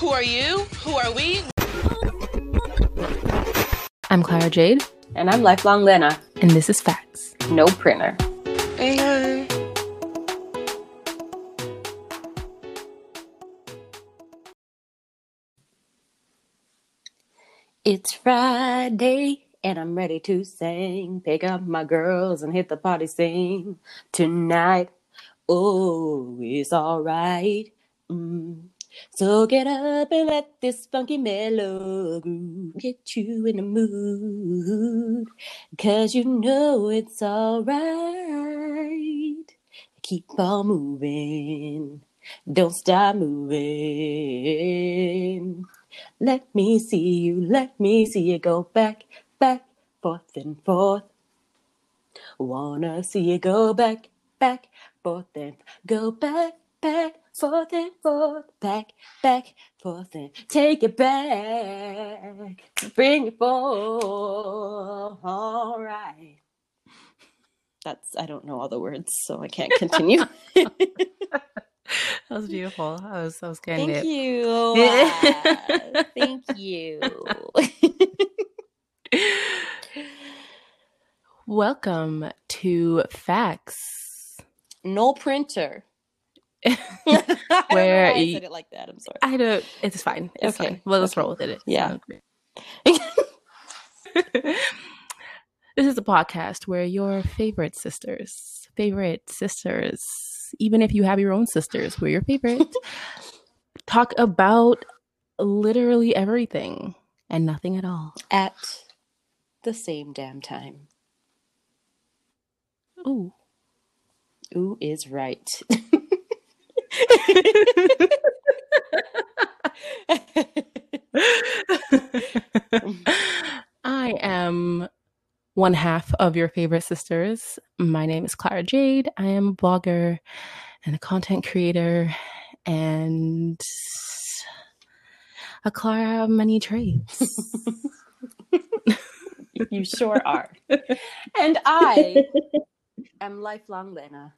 Who are you? Who are we? I'm Clara Jade, And I'm Lifelong Lena. and this is Facts. No printer. Hey, hey. It's Friday and I'm ready to sing. Pick up my girls and hit the party scene tonight. Oh, it's alright. Mm. So get up and let this funky mellow groove get you in the mood. Cause you know it's alright. Keep on moving. Don't stop moving. Let me see you, let me see you go back, back, forth and forth. Wanna see you go back, back, forth and go back, back, forth and forth, back, back, forth and take it back, bring it forth. All right. That's I don't know all the words, so I can't continue. That was beautiful. I was, I was getting Thank it. you. Yeah. Thank you. Welcome to Facts. no printer. Where I y- said it like that. I'm sorry. I don't. It's fine. It's Okay, fine. Well, let's okay. roll with it. Yeah. this is a podcast where your favorite sisters, favorite sisters, even if you have your own sisters, we're your favorite, talk about literally everything and nothing at all. At the same damn time. Ooh. Ooh is right. I am one half of your favorite sisters. My name is Clara Jade. I am a blogger and a content creator and a Clara of many trades. you sure are. And I am lifelong Lena.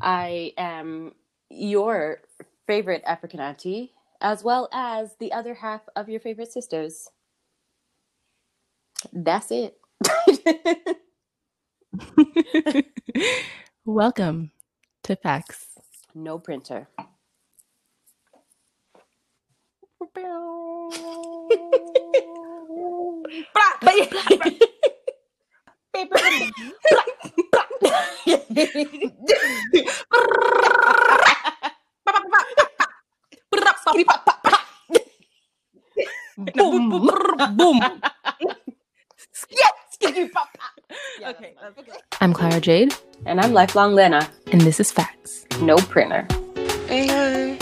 I am your favorite African auntie, as well as the other half of your favorite sisters. That's it. Welcome to Facts. no printer. Boom, boom. Okay, I'm Clara Jade, And I'm lifelong Lena. and this is Facts. No printer. Hey, hey.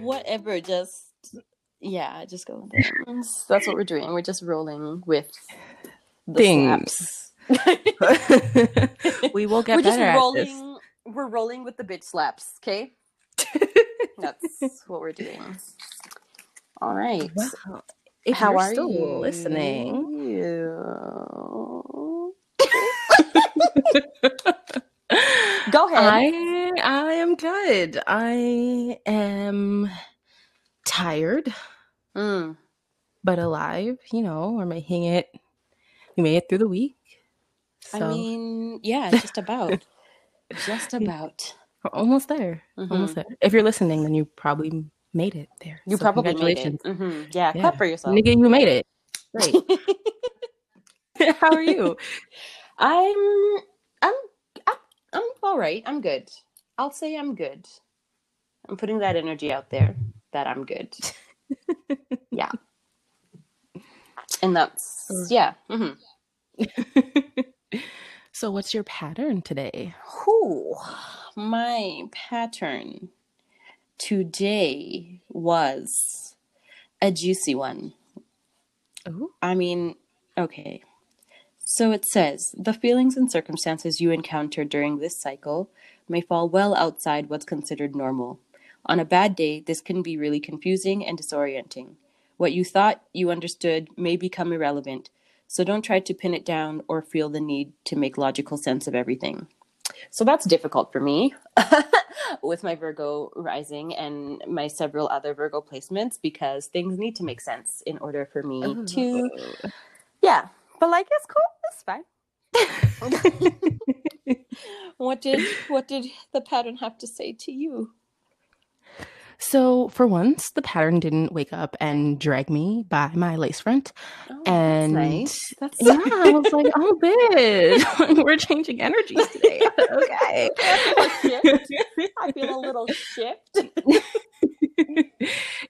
Whatever, just yeah, just go with it. That's- That's what we're doing. We're just rolling with the Things. we will get we're just better at rolling. this. We're rolling with the bitch slaps. Okay, that's what we're doing. All right. Well, if How you're are still you? listening, Go ahead. I I am good. I am tired Mm. but alive. You know, we're making it. We made it through the week. So I mean, yeah, just about. just about. we're almost there. Almost there. If you're listening, then you probably made it there. You So probably made it. congratulations. hmm Yeah, Yeah. clap for yourself. Nigga, you made it. Great. How are you? I'm I'm I'm I'm all right. I'm good. I'll say I'm good. I'm putting that energy out there that I'm good. yeah. And that's yeah. hmm so, what's your pattern today? Whew. My pattern today was a juicy one. Oh, I mean, okay. So it says the feelings and circumstances you encounter during this cycle may fall well outside what's considered normal. On a bad day, this can be really confusing and disorienting. What you thought you understood may become irrelevant, so don't try to pin it down or feel the need to make logical sense of everything. So that's difficult for me with my Virgo rising and my several other Virgo placements because things need to make sense in order for me oh. to, yeah. But like, it's cool. It's fine. what did what did the pattern have to say to you? So, for once, the pattern didn't wake up and drag me by my lace front. Oh, And that's nice. Yeah, I was like, oh, bitch, we're changing energies today. okay. I feel a little shift.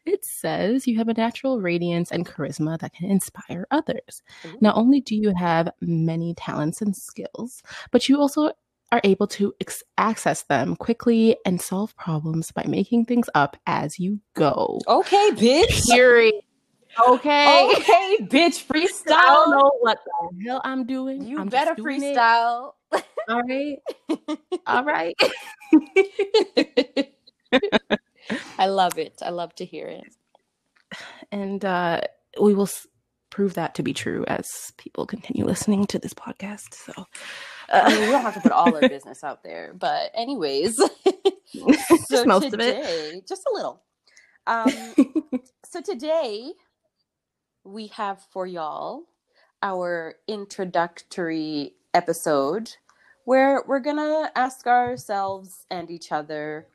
it says you have a natural radiance and charisma that can inspire others. Not only do you have many talents and skills, but you also are able to ex- access them quickly and solve problems by making things up as you go. Okay, bitch. Period. Okay. Okay, bitch. Freestyle. I don't know what the hell I'm doing. You I'm better doing it. freestyle. All right. All right. I love it. I love to hear it. and uh, we will s- prove that to be true as people continue listening to this podcast. So, I mean, we don't have to put all our business out there, but anyways, just so most of it. just a little. Um, so today we have for y'all our introductory episode where we're gonna ask ourselves and each other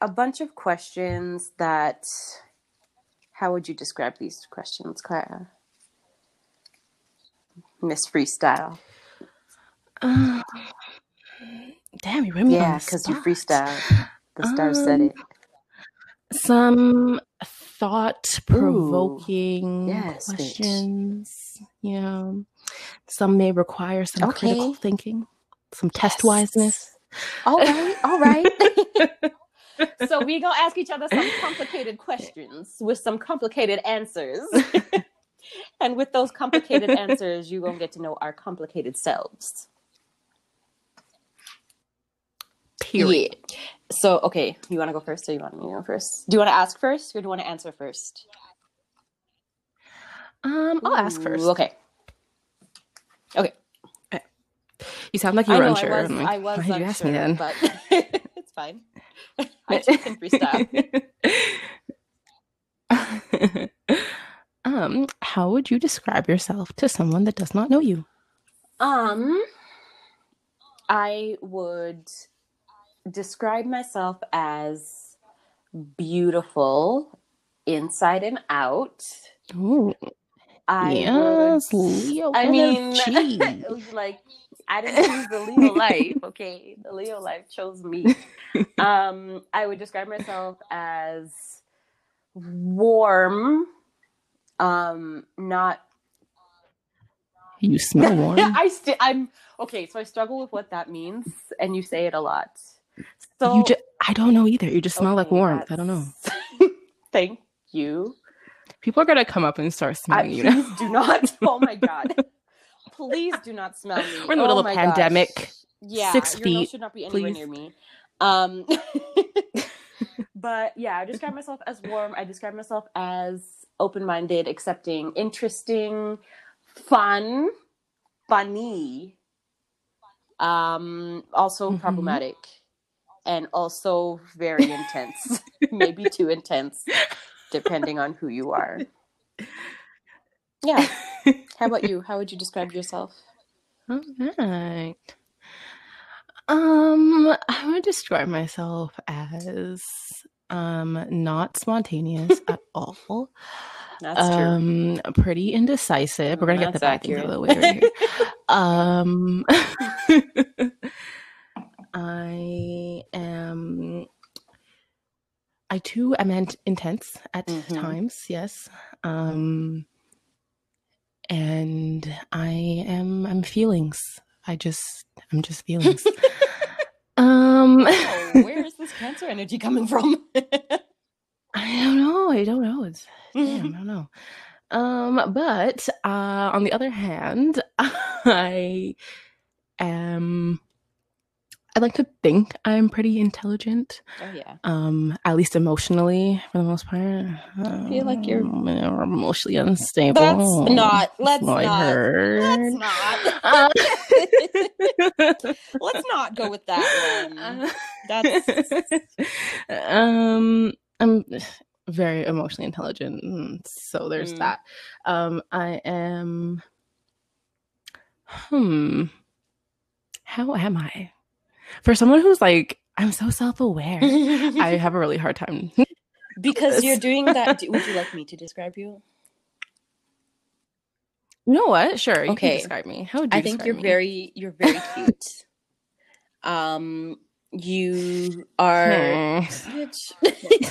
a bunch of questions that how would you describe these questions clara miss freestyle Damn, you read me on yeah the because you spot. freestyle the stars said Um, it Some thought provoking yes, bitch. questions. You know, some may require some Okay. critical thinking, some test wiseness. all right all right so we gonna ask each other some complicated questions with some complicated answers and with those complicated answers you gonna get to know our complicated selves Period. Yeah. So, okay, you want to go first or you want me to go first? Do you want to ask first or do you want to answer first? Um, I'll ask first. Okay. Okay. You sound like you I were know unsure. I was, I'm like, I was why did you ask me then? but it's fine. I too can freestyle. um, how would you describe yourself to someone that does not know you? Um, I would describe myself as beautiful inside and out. Ooh, I yes, would Leo I mean, it was like I didn't choose the Leo life. Okay, the Leo life chose me. Um, I would describe myself as warm, um, not. you smell warm. I st- I'm okay. So I struggle with what that means, and you say it a lot. So you just, I don't know either. You just smell like warmth. I don't know. Thank you. People are gonna come up and start I, smelling you please now. do not. Oh my god. Please do not smell me. We're in the oh middle of my a pandemic. gosh. Yeah, Six feet, should not be anywhere please. near me. Um, but yeah, I describe myself as warm. I describe myself as open-minded, accepting, interesting, fun, funny, um, also Mhm. problematic, and also very intense. Maybe too intense, depending on who you are. Yeah. How about you? How would you describe yourself? All right. Um, I would describe myself as um not spontaneous at all. That's true. um pretty indecisive. We're gonna get the back out of the way right. Um I am I too am int- intense at Mhm. times, yes. Um and I am I'm feelings. I just I'm just feelings. um Oh, where is this cancer energy coming from? I don't know. I don't know. It's damn, I don't know. Um, but uh, on the other hand, I am I like to think I'm pretty intelligent. Oh yeah. Um, at least emotionally, for the most part. I feel like you're- emotionally unstable. That's not. Let's not. Let's not. Uh, Let's not go with that one. That's um i'm very emotionally intelligent mm, so there's Mm. that um i am hmm how am i for someone who's like i'm so self-aware i have a really hard time because you're doing that. Would you like me to describe you? you know what sure you Okay. can describe me how would you I think you're me? very you're very cute. um, you are. Hmm.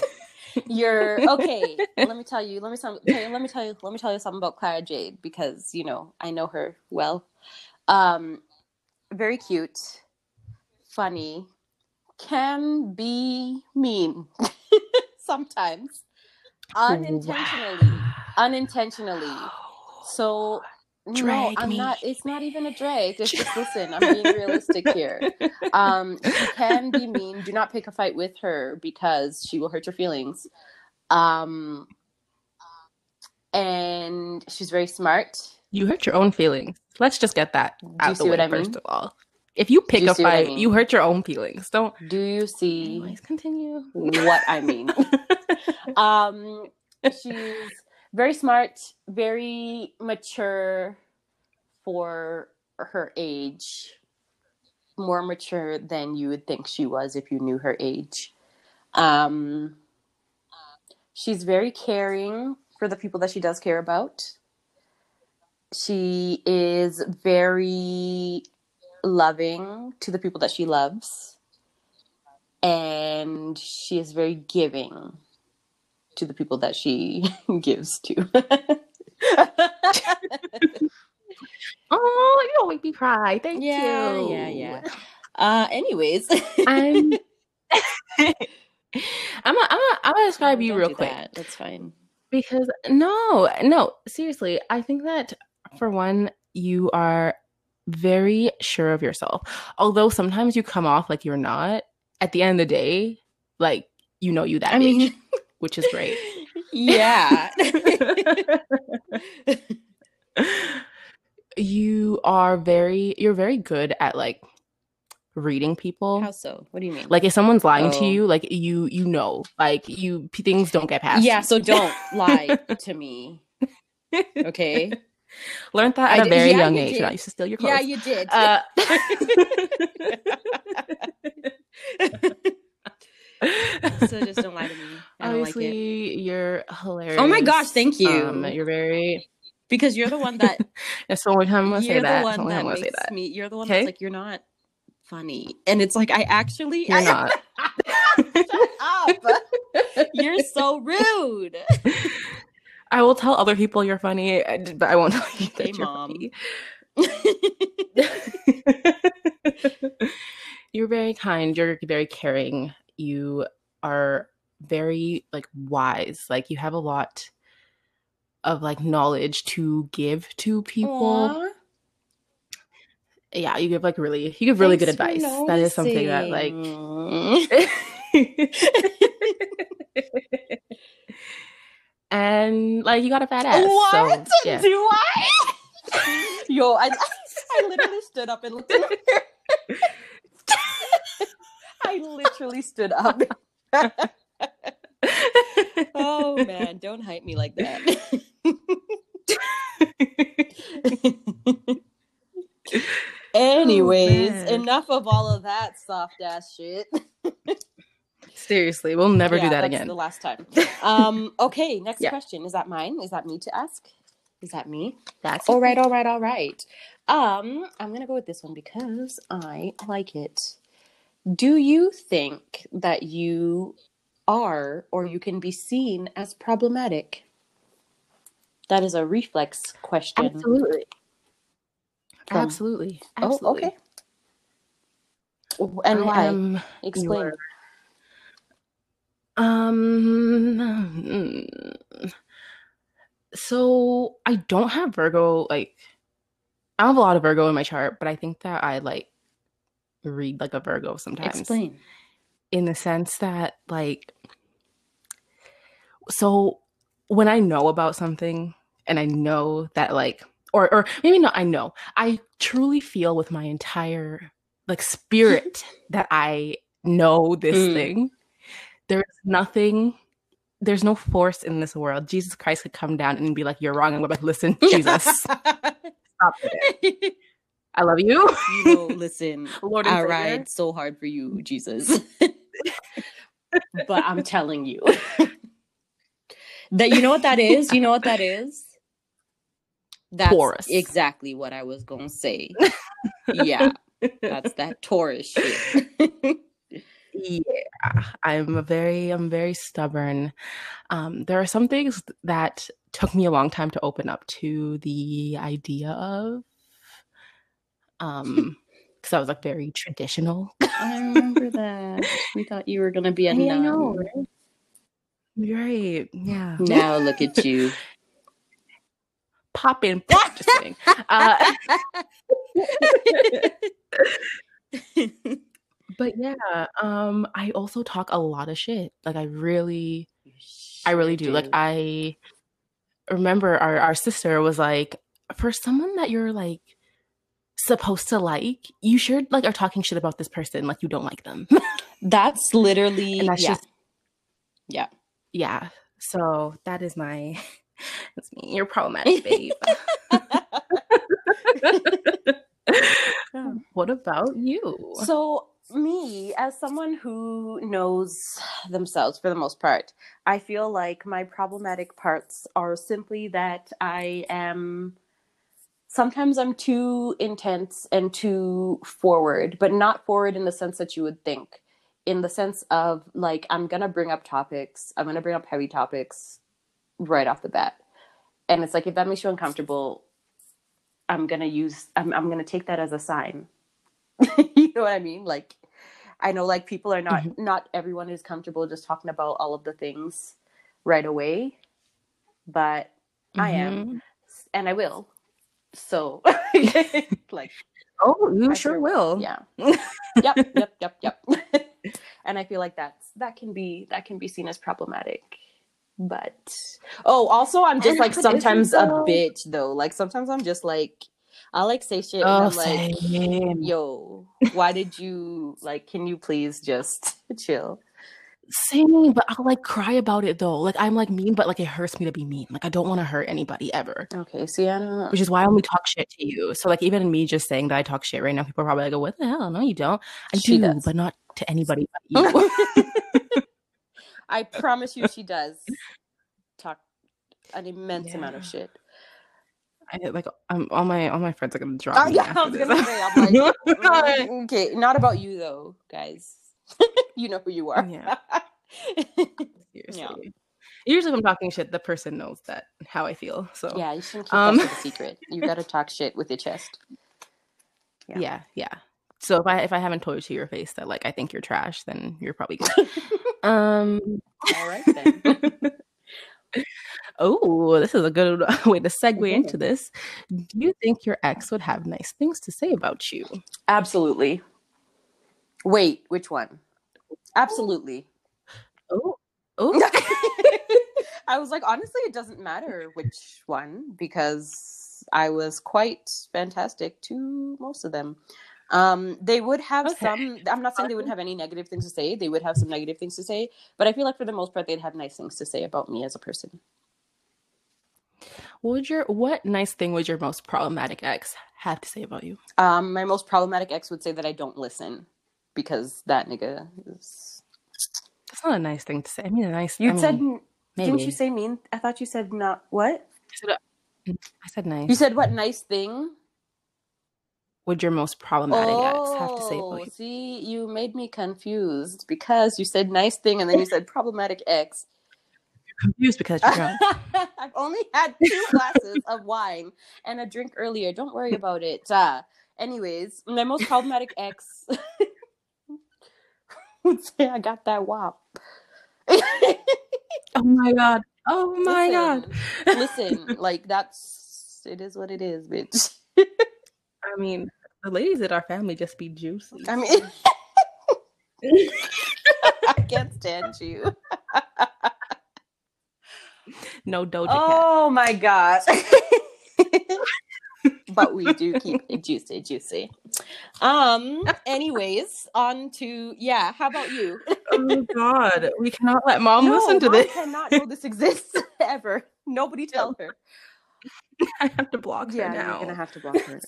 You're okay. Let me tell you. Let me tell. Okay, let me tell you. Let me tell you something about Clara Jade because you know I know her well. Um, very cute, funny, can be mean sometimes, unintentionally. Unintentionally. So no, I'm me. not. It's not even a drag. It's just listen. I'm being realistic here. Um, she can be mean. Do not pick a fight with her because she will hurt your feelings. Um, and she's very smart. You hurt your own feelings. Let's just get that you out the way first of all. If you pick you a what I fight, mean? you hurt your own feelings. Don't. Do you see Anyways, continue. what I mean? um, she's very smart, very mature for her age. More mature than you would think she was if you knew her age. Um, she's very caring for the people that she does care about. She is very loving to the people that she loves. And she is very giving to the people that she gives to. Oh, you don't make me cry. Thank Yeah, you. yeah, yeah. uh, anyways, I'm. I'm. A, I'm. A, I'm gonna describe you real quick that. That's fine. because no, no, seriously, I think that for one, you are very sure of yourself. Although sometimes you come off like you're not. At the end of the day, like you know you that I bitch, mean, which is great. yeah. you are very you're very good at like reading people How so? What do you mean? like if someone's lying to Oh. you like you you know like you things don't get past yeah, you. so don't lie to me. Okay. learned that at a did- very yeah, young you age did. i used to steal your clothes Yeah, you did. uh, so just don't lie to me. I like obviously it. you're hilarious Oh my gosh, thank you. um, you're very Because you're the one that that's the only time i'm gonna you're say that one That's the only that time i'm gonna makes say that me you're the one Okay. that's like you're not funny. And it's like I actually you're I, not Shut up. You're so rude. I will tell other people you're funny but i won't tell you that Okay, you're Mom. funny you're very kind you're very caring you are very like wise like you have a lot of like knowledge to give to people Aw, yeah you give like really you give really good thanks for advice that is something that like noticing. and like you got a fat ass What? so yeah Do I? Yo, I, I literally stood up and looked at her. I literally stood up. oh man, don't hype me like that. Anyways, oh, man. enough of all of that soft ass shit. Seriously we'll never Yeah, do that that's again The last time. Um. Okay. Next Yeah. question. Is that mine? Is that me to ask? Is that me? that's All right. All right. All right. Um. I'm gonna go with this one because I like it. Do you think that you are or you can be seen as problematic? That is a reflex question. absolutely From- absolutely Oh, okay. And why? am Explain. your- Um. So I don't have Virgo. Like, I don't have a lot of Virgo in my chart, but I think that I like read like a Virgo sometimes. Explain. in the sense that like so when I know about something and I know that like or or maybe not I know. I truly feel with my entire like spirit that I know this Mm. thing. There's nothing there's no force in this world. Jesus Christ could come down and be like, You're wrong. And we're like, listen, Jesus, stop it. I love you. you know, listen, Lord I ride so hard for you, Jesus. but I'm telling you that you know what that is. You know what that is. That's Taurus. exactly what I was gonna say. yeah, that's that Taurus shit. Yeah i'm a very i'm very stubborn um there are some things that took me a long time to open up to the idea of um because i was like very traditional I remember that. We thought you were gonna be a Hey, nun. know, right? right yeah Now look at you. pop in just kidding uh but yeah um i also talk a lot of shit like i really I really do. Like I remember our our sister was like, for someone that you're like supposed to like, you sure like are talking shit about this person like you don't like them. That's literally and that's yeah. just yeah. yeah. So that is my that's me. You're problematic, babe. what about you? So, me, as someone who knows themselves for the most part, I feel like my problematic parts are simply that I am sometimes I'm too intense and too forward, but not forward in the sense that you would think. In the sense of like, I'm gonna bring up topics, I'm gonna bring up heavy topics right off the bat. And it's like, if that makes you uncomfortable, I'm gonna use, I'm, I'm gonna take that as a sign. you know what I mean? Like, I know like people are not not everyone is comfortable just talking about all of the things right away, but I am, Mhm. and I will. So, like, Oh, you I sure will. yeah, yep, yep, yep, yep. and I feel like that's that can be that can be seen as problematic. But oh, also I'm just And like how it is, sometimes a bitch though. Like sometimes I'm just like I like say shit and Oh, I'm like same. yo, why did you like can you please just chill? Same, but I'll like cry about it though. Like I'm like mean, but like it hurts me to be mean. Like I don't want to hurt anybody ever. Okay, Sienna. Which is why I only talk shit to you. So like even me just saying that I talk shit right now, people are probably like, "What the hell? No, you don't." I She do, does. but not to anybody but you. I promise you she does talk an immense amount of shit. I, like um, all my all my friends are gonna drop Oh yeah, I was this. gonna say, I'm like, mm, okay, not about you though, guys. you know who you are. Yeah. Seriously. Usually, when I'm talking shit, the person knows that how I feel. So yeah, you shouldn't keep Um, that a secret. You gotta talk shit with your chest. yeah. yeah. yeah, So if I if I haven't told you to your face that like I think you're trash, then you're probably good. um. All right then. Oh, this is a good way to segue Mhm. into this. Do you think your ex would have nice things to say about you? Absolutely. Wait, which one? Absolutely. Oh, oh, I was like, honestly, it doesn't matter which one because I was quite fantastic to most of them. Um, they would have Okay. some. I'm not saying they wouldn't have any negative things to say. They would have some negative things to say, but I feel like for the most part, they'd have nice things to say about me as a person. what would your what nice thing would your most problematic ex have to say about you? Um, my most problematic ex would say that I don't listen because that nigga is. That's not a nice thing to say. I mean, a nice. You I said, mean, didn't you say mean? I thought you said not. What? I said, I said nice. You said what? Nice thing. Would your most problematic ex have to say Oh, about you? see, you made me confused because you said nice thing and then you said problematic ex. Confused because you're drunk. I've only had two glasses of wine and a drink earlier. Don't worry about it. Uh, anyways, my most problematic ex would say I got that WAP. oh my god. Oh my god. Listen, listen, like that's it is what it is, bitch. I mean, The ladies in our family just be juicy. I mean, I can't stand you. no Doja Cat. Oh my god. but we do keep it juicy, juicy. Um. Anyways, on to yeah. How about you? Oh my God, we cannot let mom listen to Mom this. Cannot know this exists ever. Nobody tell her. I have to block her Yeah, now. you're gonna have to block her.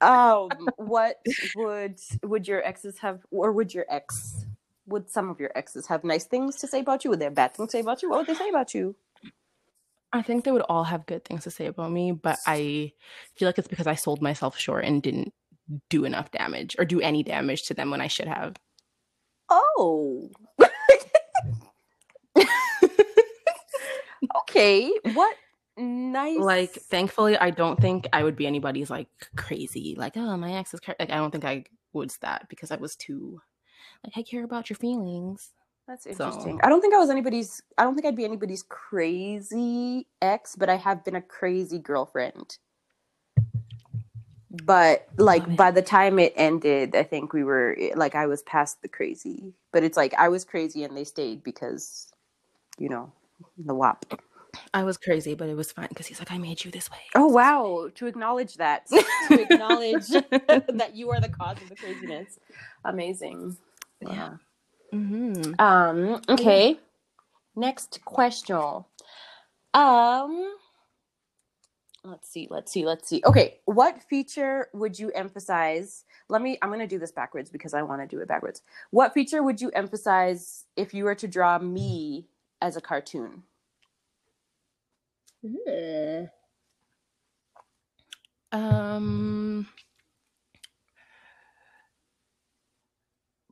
um. What would would your exes have, or would your ex? Would some of your exes have nice things to say about you? Would they have bad things to say about you? What would they say about you? I think they would all have good things to say about me, but I feel like it's because I sold myself short and didn't do enough damage or do any damage to them when I should have. Oh. okay. What nice. Like, thankfully, I don't think I would be anybody's like crazy. Like, oh, my ex is cra-. like, I don't think I would that because I was too like I care about your feelings. That's so- interesting. I don't think I was anybody's. I don't think I'd be anybody's crazy ex, but I have been a crazy girlfriend. But like by the time it ended, I think we were eh, like I was past the crazy. But it's like I was crazy and they stayed because, you know, the WAP. I was crazy, but it was fine because he's like, I made you this way. Oh wow! To acknowledge that, to acknowledge that you are the cause of the craziness. Amazing. Yeah. mm-hmm Um. Okay. Next question. Um. Let's see. Let's see. Let's see. Okay. What feature would you emphasize? Let me. I'm going to do this backwards because I want to do it backwards. What feature would you emphasize if you were to draw me as a cartoon? Um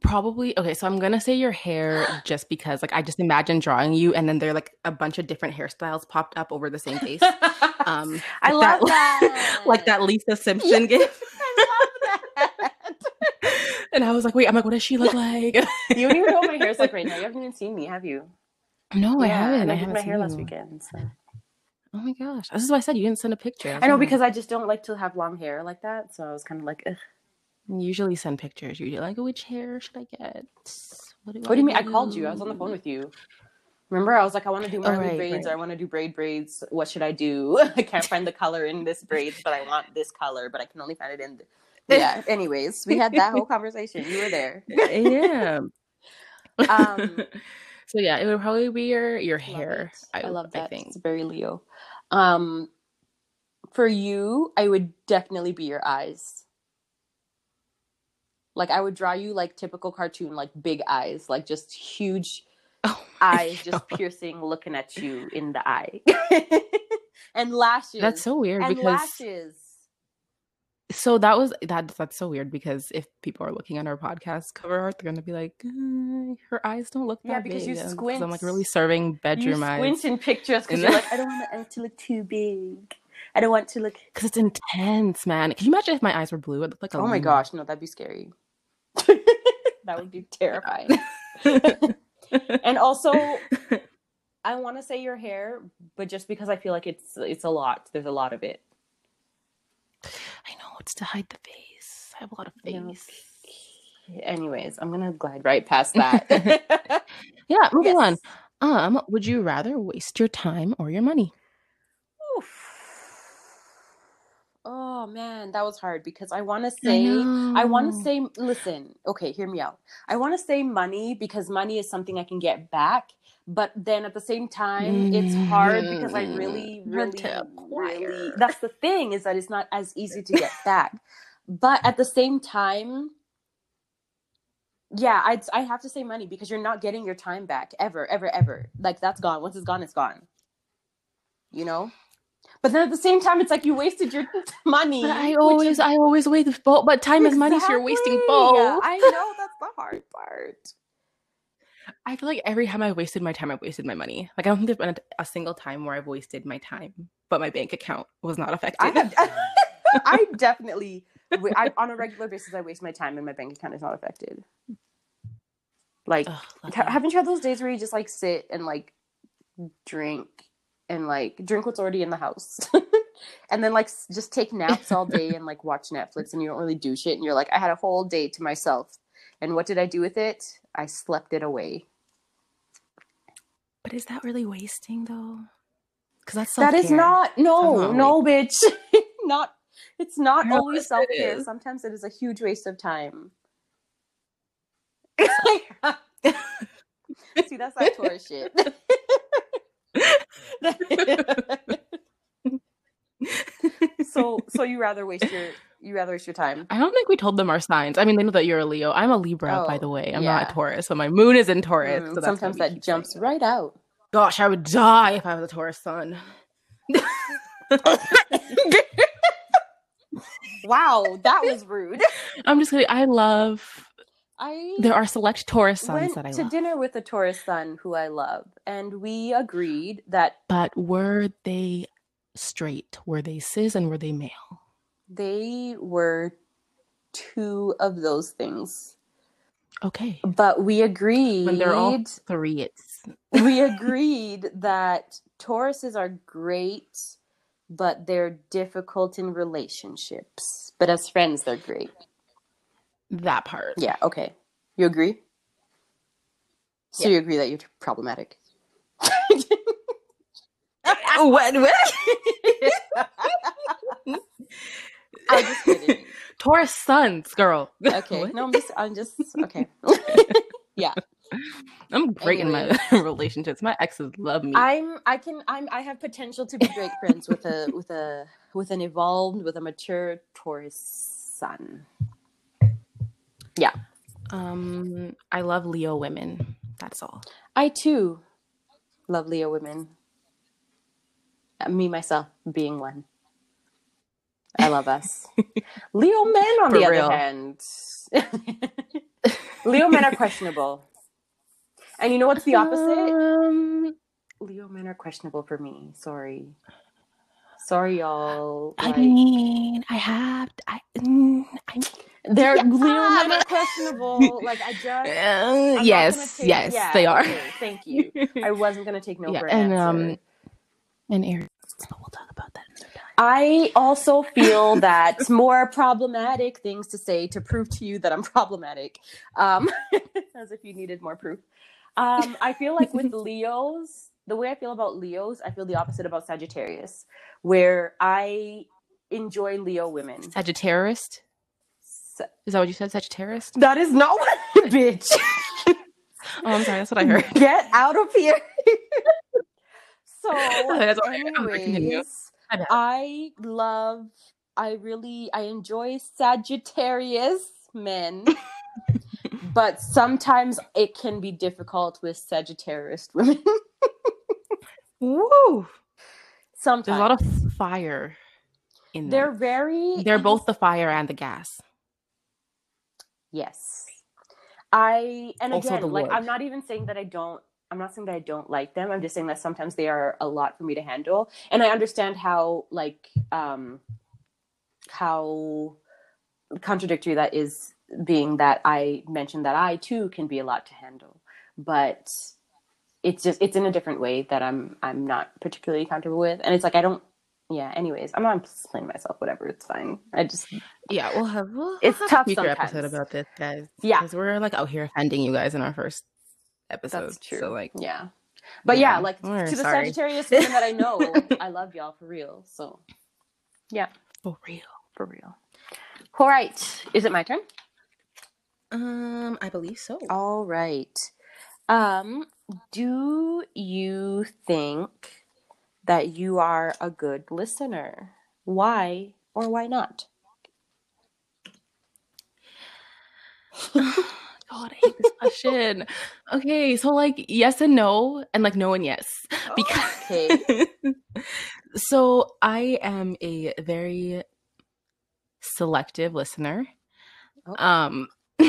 probably okay, so I'm gonna say your hair just because like I just imagine drawing you and then there are like a bunch of different hairstyles popped up over the same face. Um I like love that. like that Lisa Simpson gif. Love that. And I was like, wait, I'm like, what does she look like? You don't even know what my hair's like right now. You haven't even seen me, have you? no, I haven't. I, I did my hair last weekend. So. Oh my gosh. This is why I said you didn't send a picture. I know because I just don't like to have long hair like that. So I was kind of like, Ugh. you usually send pictures. You're like, which hair should I get? What do, what do you mean? I called you. I was on the phone with you. Remember, I was like, I want to do Oh, Marley right, braids right. or I want to do braid braids. What should I do? I can't find the color in this braid, but I want this color, but I can only find it in. The... Yeah. Anyways, we had that whole conversation. You were there. yeah. Um, so yeah, it would probably be your your Love hair. it. I, love that. I think. It's very Leo. Um, for you, I would definitely be your eyes. Like I would draw you like typical cartoon, like big eyes, like just huge Oh eyes, just piercing, looking at you in the eye, and lashes. That's so weird and because lashes. So that was that that's so weird because if people are looking at our podcast cover art, they're gonna be like, "Uh, her eyes don't look that Yeah, because you big," 'cause squint. I'm like really serving bedroom You squint eyes in pictures because you're like, I don't want it to look too big. I don't want to look. because it's intense, man. Can you imagine if my eyes were blue? I'd look like Oh my gosh, no, that'd be scary. that would be terrifying. and also i want to say your hair but just because i feel like it's it's a lot there's a lot of it I know it's to hide the face. I have a lot of face. anyways i'm gonna glide right past that Yeah, moving Yes. on. Um, would you rather waste your time or your money? Oof. oh man that was hard because i want to I say I want to say, listen, okay, hear me out. I want to say money because money is something I can get back. But then at the same time, it's hard because I really, Mm, really, to really that's the thing is that it's not as easy to get back. But at the same time, yeah, I'd, I have to say money because you're not getting your time back ever, ever, ever. Like that's gone. Once it's gone, it's gone. You know? But then at the same time, it's like you wasted your money. But I always, is- I always waste both. But time is money, so you're wasting Exactly. both. I know that's the hard part. I feel like every time I wasted my time, I wasted my money. Like I don't think there's been a, a single time where I've wasted my time, but my bank account was not affected. I have, I definitely, I, on a regular basis, I waste my time and my bank account is not affected. Like, Ugh, ha- haven't you had those days where you just like sit and like drink and like drink what's already in the house? and then like just take naps all day and like watch Netflix and you don't really do shit and you're like I had a whole day to myself. And what did I do with it? I slept it away. But is that really wasting though? Because that's That is self-care. not no, That's not no bitch. not it's not No, always yes, self-care. Sometimes it is a huge waste of time. See, that's that Taurus shit. so so you rather waste your you rather waste your time. I don't think we told them our signs. I mean, they know that you're a Leo. I'm a Libra, by Oh, the way. I'm not a Taurus, so my moon is in Taurus. Mm, so sometimes that jumps saying right out. Gosh, I would die if I was a Taurus sun. wow, that was rude. I'm just kidding. I love. I There are select Taurus suns that I went to love, dinner with a Taurus sun who I love, and we agreed that but were they straight? Were they cis and were they male? they were two of those things. Okay. But we agreed When they're all three, it's we agreed that Tauruses are great, but they're difficult in relationships. But as friends, they're great. that part. Yeah, okay. You agree? So Yeah. you agree that you're problematic? What? what? I'm just kidding. Taurus suns, girl. Okay. What? No, I'm just I'm just okay. Yeah. I'm great in my relationships. My exes love me. I'm I can I'm I have potential to be great friends with a with a with an evolved with a mature Taurus sun. Yeah. Um, I love Leo women. That's all. I too love Leo women. Me myself being one. I love us. Leo men, on For the real. other hand, Leo men are questionable. And you know what's the opposite? Um, Leo men are questionable for me. Sorry. Sorry, y'all. I Like, mean, I have. I. Mm, I they're Yeah, Leo men are questionable. Like I just. Uh, yes, take- yes, yeah, they are. okay, thank you. I wasn't gonna take no Yeah, for an and, answer. um, and Aries, but we'll talk about that another time. I also feel that more problematic things to say to prove to you that I'm problematic, um, as if you needed more proof. Um, I feel like with Leos, the way I feel about Leos, I feel the opposite about Sagittarius, where I enjoy Leo women. Sagittarius. Is that what you said? Sagittarius? that is not what, bitch. Oh, I'm sorry. That's what I heard. Get out of here. So, That's what I. Anyways, I love, I really, I enjoy Sagittarius men, but sometimes it can be difficult with Sagittarius women. Woo! sometimes There's a lot of fire in there. they're very. They're both the fire and the gas. Yes. I and Also again, like. I'm not even saying that I don't I'm not saying that I don't like them. I'm just saying that sometimes they are a lot for me to handle. And I understand how like um how contradictory that is being that I mentioned that I too can be a lot to handle. But it's just it's in a different way that I'm I'm not particularly comfortable with. And it's like I don't yeah, anyways, I'm not explaining myself, whatever, it's fine. I just Yeah, we'll have we'll It's have tough a future sometimes. episode about this, guys. Yeah. because we're like out here offending you guys in our first episode. That's true. So like, yeah. But yeah, Yeah, like we're to the sorry. Sagittarius women that I know, I love y'all for real. So yeah. for real. for real. All right. Is it my turn? Um, I believe so. All right. Um, do you think that you are a good listener? Why or why not? God, I hate this question. okay, so like yes and no, and like no and yes. Because Okay. so I am a very selective listener. Oh. Um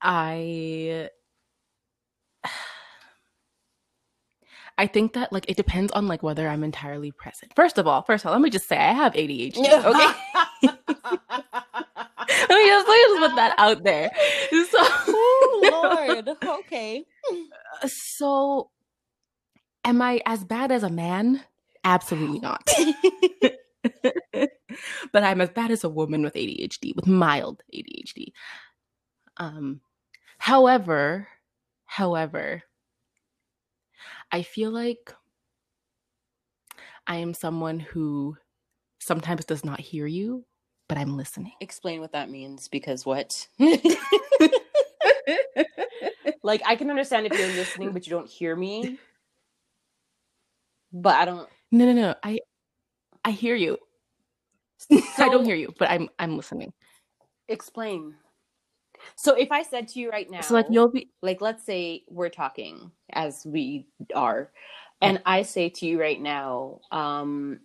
I I think that like it depends on like whether I'm entirely present. First of all, first of all, let me just say I have ADHD. Okay. Let me just, let me just put that out there. So, oh Lord. Okay. so am I as bad as a man? Absolutely not. but I'm as bad as a woman with ADHD, with mild ADHD. Um, however, however, I feel like I am someone who sometimes does not hear you, but I'm listening. Explain what that means because what? like I can understand if you're listening but you don't hear me. But I don't No, no, no. I I hear you. I don't hear you, but I'm I'm listening. explain. So if I said to you right now So like you'll be like let's say we're talking as we are and i say to you right now um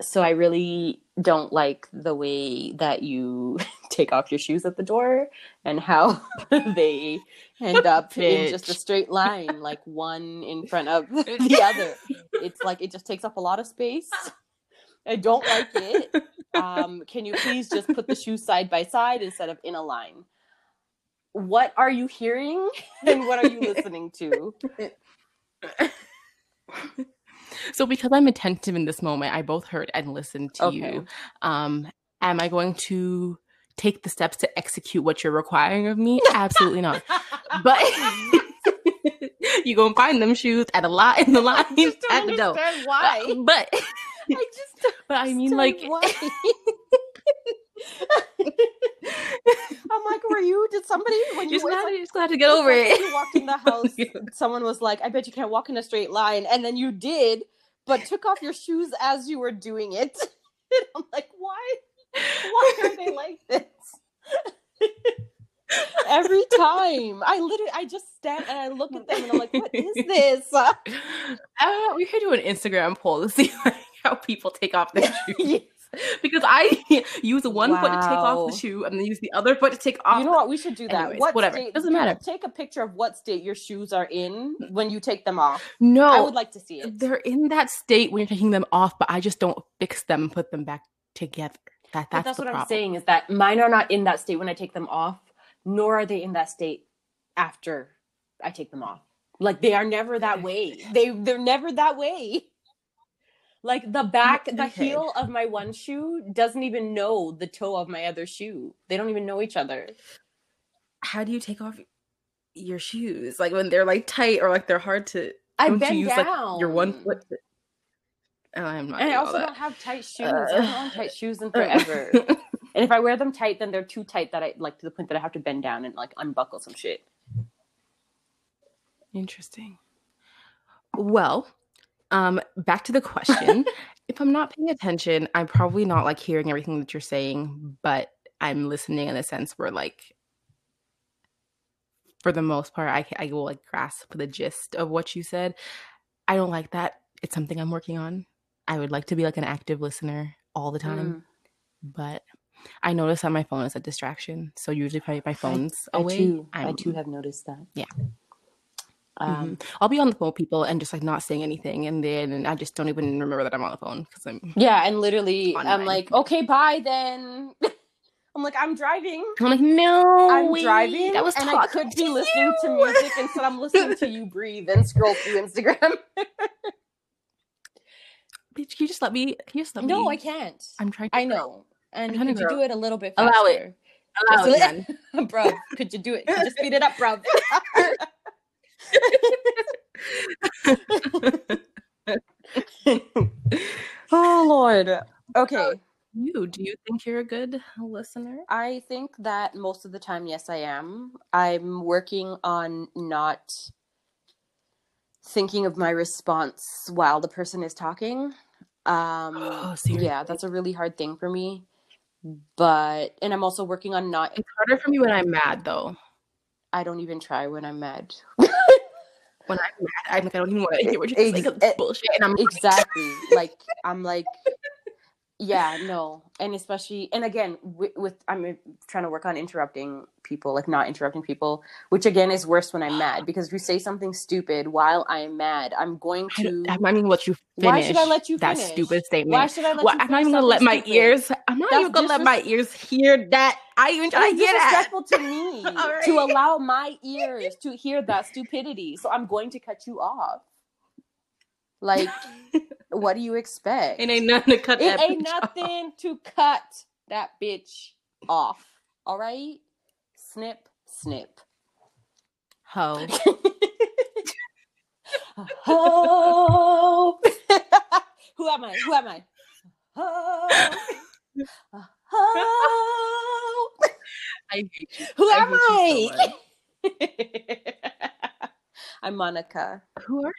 so i really don't like the way that you take off your shoes at the door and how they end up in just a straight line like one in front of the other. It's like it just takes up a lot of space. I don't like it. Um can you please just put the shoes side by side instead of in a line? What are you hearing? And what are you listening to so because I'm attentive in this moment, I both heard and listened to Okay. you. Um, am I going to take the steps to execute what you're requiring of me? Absolutely not. But you're gonna find them shoes at a lot in the line I just don't at the door. why But i just don't but I mean like why. I'm like were you did somebody when you just it's gotta, like- you just gotta get over like it. you walked in the house someone was like i bet you can't walk in a straight line and then you did but took off your shoes as you were doing it. And i'm like why why are they like this? Every time i literally i just stand and i look at them and i'm like what is this? Uh, we could do an Instagram poll to see like, how people take off their shoes. Because I use one foot to take off the shoe and then use the other foot to take off. you know what we should do that Anyways, what whatever. state Doesn't matter. take a picture of what state your shoes are in when you take them off no, i would like to see it they're in that state when you're taking them off, but I just don't fix them and put them back together. That that's, that's what problem. I'm saying is that mine are not in that state when I take them off, nor are they in that state after I take them off. Like they are never that way. They they're never that way. Like the back, the Okay. heel of my one shoe doesn't even know the toe of my other shoe. They don't even know each other. How do you take off your shoes? Like when they're like tight or like they're hard to. I don't bend you use down. like your one foot? To... Oh, I'm not. and I also that. don't have tight shoes. Uh, I worn tight shoes in forever. and if I wear them tight, then they're too tight that I like to the point that I have to bend down and like unbuckle some shit. Interesting. Well, um, back to the question. if I'm not paying attention, I'm probably not like hearing everything that you're saying, but I'm listening in a sense where like for the most part I I will like grasp the gist of what you said. I don't like that. It's something I'm working on. I would like to be like an active listener all the time, Mm. but I notice that my phone is a distraction. So usually I- my phone's I away, too, I I'm- too have noticed that. Yeah. Um, Mhm. I'll be on the phone with people and just like not saying anything, and then I just don't even remember that I'm on the phone because I'm. Yeah, and literally, I'm like, okay, bye then. I'm like, I'm driving. I'm like, no, I'm wait, driving, I was and I could be to listening to you." music instead. I'm listening to you breathe and scroll through Instagram. Bitch, can you just let me? Can you just let me? no, I can't. I'm trying. To I know. And I'm could you do it a little bit Allow it. Allow it, bro, could you do it? Could you speed it up, bro? oh Lord. Okay. you do you think you're a good listener? I think that most of the time, yes, I am. I'm working on not thinking of my response while the person is talking. Um, Oh, yeah, that's a really hard thing for me. But, and I'm also working on not, It's harder for me when I'm mad though. I don't even try when I'm mad. When I'm mad, I'm like, I don't even want to hear what you're saying. Ex- It's bullshit, and I'm like, exactly like i'm like yeah no and especially and again with, with i'm trying to work on interrupting people like not interrupting people which again is worse when i'm mad because if you say something stupid while i'm mad i'm going to I'm not even let you finish. Why should I let you that finish? stupid statement? why should i let Why- you I'm not even gonna let my stupid? ears. I'm not That's even gonna let my ears hear that. I even try to hear that. to me right. to allow my ears to hear that stupidity so i'm going to cut you off Like, what do you expect? It ain't nothing to cut It that ain't bitch off. nothing to cut that bitch off. All right? Snip, snip. Ho. Oh. Who am I? Who am I? Oh. Oh. I hate you. Who I am you so I? I'm Monica. Who are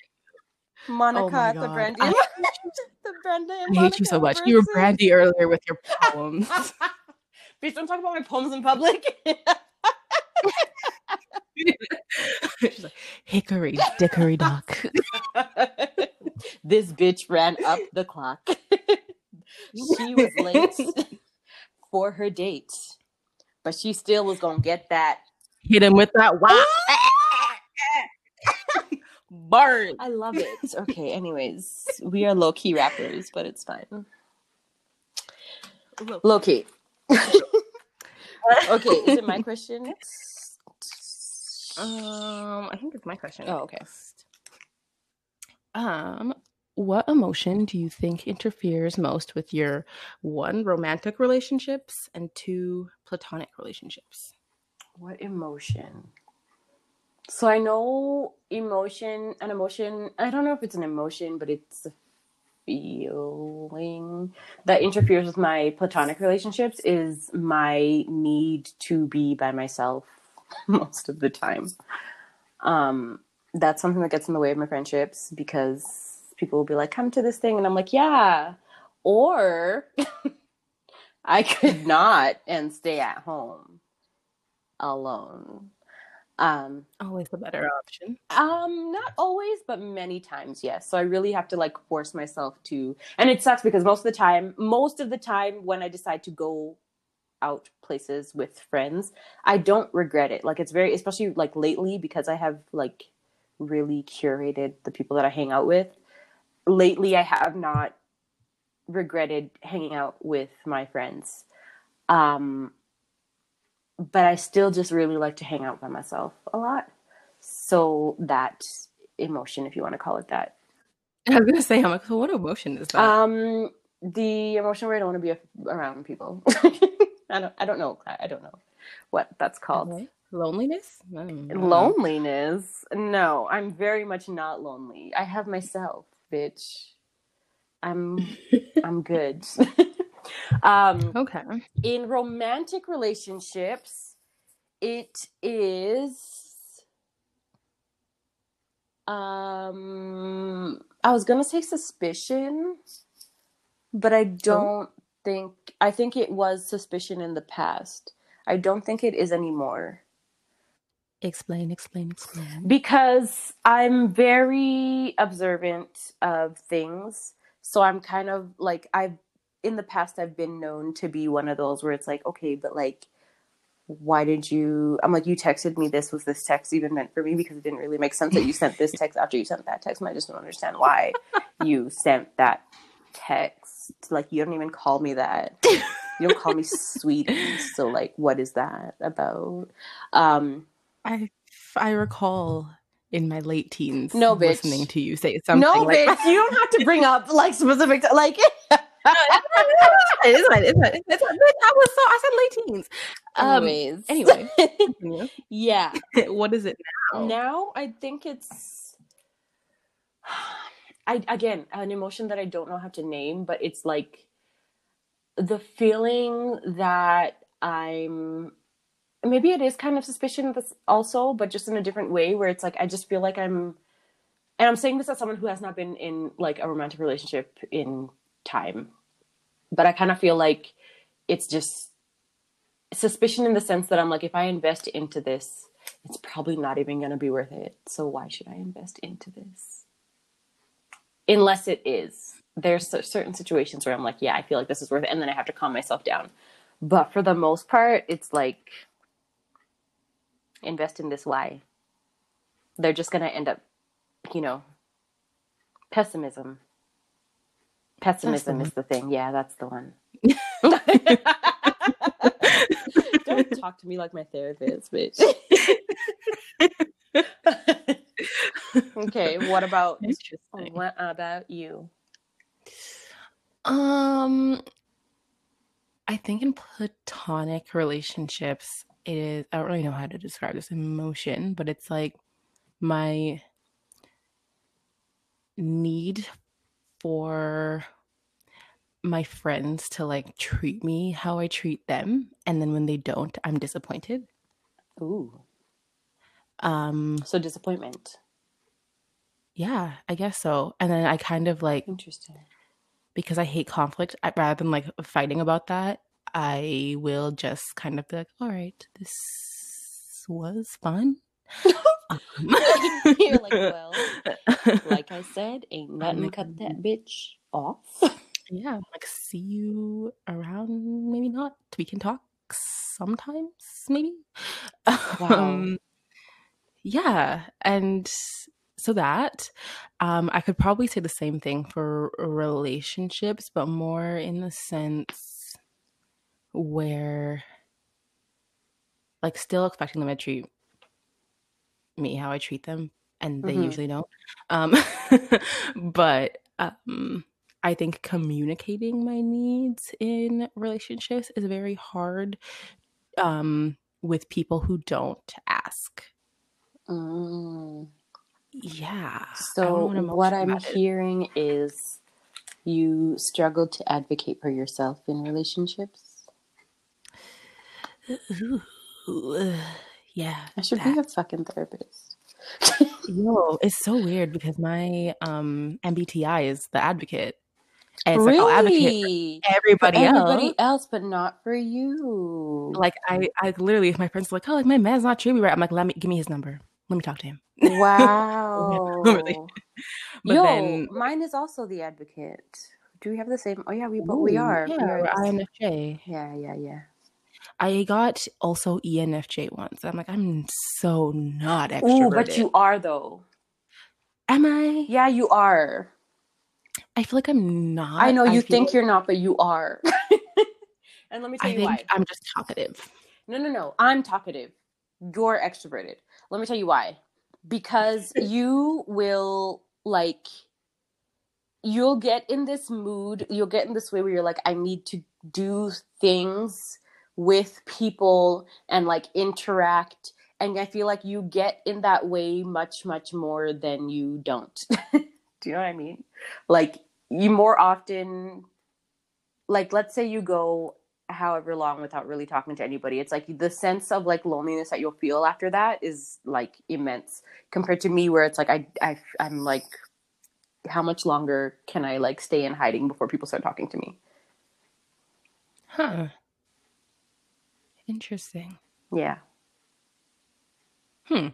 Oh Monica my at the Brandy. I- the Brandy. and I hate you so much. Monica You were brandy earlier with your poems. Bitch, don't talk about my poems in public. She's like, Hickory dickory dock. this bitch ran up the clock. she was late for her date, but she still was gonna get that. Hit him with that wow. Burn. I love it. Okay, anyways, we are low key rappers, but it's fine. Low key. okay, is it my question? Um, I think it's my question. Oh, okay. Um, what emotion do you think interferes most with your one romantic relationships and two platonic relationships? What emotion? So I know emotion, an emotion, I don't know if it's an emotion, but it's a feeling that interferes with my platonic relationships is my need to be by myself most of the time. Um, that's something that gets in the way of my friendships because people will be like, come to this thing. And I'm like, yeah. Or I could not and stay at home alone. Um, Always the better option. um, not always, but many times, yes. So I really have to like force myself to, and it sucks because most of the time, most of the time when I decide to go out places with friends, I don't regret it. Like it's very, especially like lately because I have like really curated the people that I hang out with. Lately, I have not regretted hanging out with my friends. Um, but I still just really like to hang out by myself a lot. So that emotion, if you want to call it that, I was gonna say, I'm like, what emotion is that? um, the emotion where I don't want to be a- around people. I don't. I don't know. I don't know what that's called. Okay. Loneliness? Know. Loneliness? No, I'm very much not lonely. I have myself, bitch. I'm. I'm good. um, Okay. in romantic relationships, it is. Um, I was gonna say suspicion, but I don't think. I think it was suspicion in the past. I don't think it is anymore Explain, explain, explain. because I'm very observant of things. So I'm kind of like I've in the past I've been known to be one of those where it's like, okay, but like why did you I'm like you texted me this was this text even meant for me because it didn't really make sense that you sent this text after you sent that text and I just don't understand why you sent that text. Like you don't even call me that. You don't call me sweetie. So like what is that about? Um I I recall in my late teens No, bitch. listening to you say something no, like bitch, you don't have to bring up like specific, like. it is fine. It's. It's fine. I was so I said late teens. Um, Anyways, anyway, yeah. what is it now? Now I think it's, I again an emotion that I don't know how to name, but it's like the feeling that I'm. Maybe it is kind of suspicion also, but just in a different way, where it's like I just feel like I'm, and I'm saying this as someone who has not been in like a romantic relationship in time, but I kind of feel like it's just suspicion in the sense that I'm like, if I invest into this, it's probably not even going to be worth it. So why should I invest into this? Unless it is. There's certain situations where I'm like, yeah, I feel like this is worth it, and then I have to calm myself down. But for the most part, it's like, invest in this. Why? They're just going to end up, you know, pessimism. Pessimism is the thing. Yeah, that's the one. Don't talk to me like my therapist, bitch. Okay, what about what about you? Um, I think in platonic relationships, it is. I don't really know how to describe this emotion, but it's like my need for my friends to like treat me how I treat them, and then when they don't, I'm disappointed. Ooh, Um, so disappointment. yeah, I guess so. And then I kind of like Interesting. because I hate conflict, I, rather than like fighting about that, I will just kind of be like, all right, this was fun. You're like, well, like I said, ain't nothing cut that bitch off. yeah, like see you around, maybe not. We can talk sometimes, maybe. Um, yeah, and so that um, I could probably say the same thing for relationships, but more in the sense where, like, still expecting them to treat me how I treat them, and they Mhm. usually don't. Um, but um, I think communicating my needs in relationships is very hard um, with people who don't ask. Mm. Yeah. So what I'm hearing is you struggle to advocate for yourself in relationships. Yeah. I should that. be a fucking therapist. Yo, it's so weird because my um MBTI is the advocate. And it's like I'll advocate really? for everybody, for everybody else. else, but not for you. Like I, I literally, if my friends are like, oh, like my man's not treating me right, I'm like, let me give me his number. Let me talk to him. wow. Really? But Yo, then- mine is also the advocate. Do we have the same? Oh yeah, we but we are. Yeah, we are we're the same. INFJ. Yeah, yeah, yeah. I got also ENFJ once. I'm like, I'm so not extroverted. Ooh, but you are though. am I? Yeah, you are. I feel like I'm not. I know you feel think like- you're not, but you are. and let me tell I you think why. I'm just talkative. No, no, no. I'm talkative. You're extroverted. Let me tell you why. Because you will like you'll get in this mood, you'll get in this way where you're like I need to do things with people and like interact and I feel like you get in that way much much more than you don't. do you know what I mean? Like you more often like let's say you go however long without really talking to anybody it's like the sense of like loneliness that you'll feel after that is like immense compared to me where it's like i, I i'm like how much longer can i like stay in hiding before people start talking to me Huh. Interesting. yeah Hmm.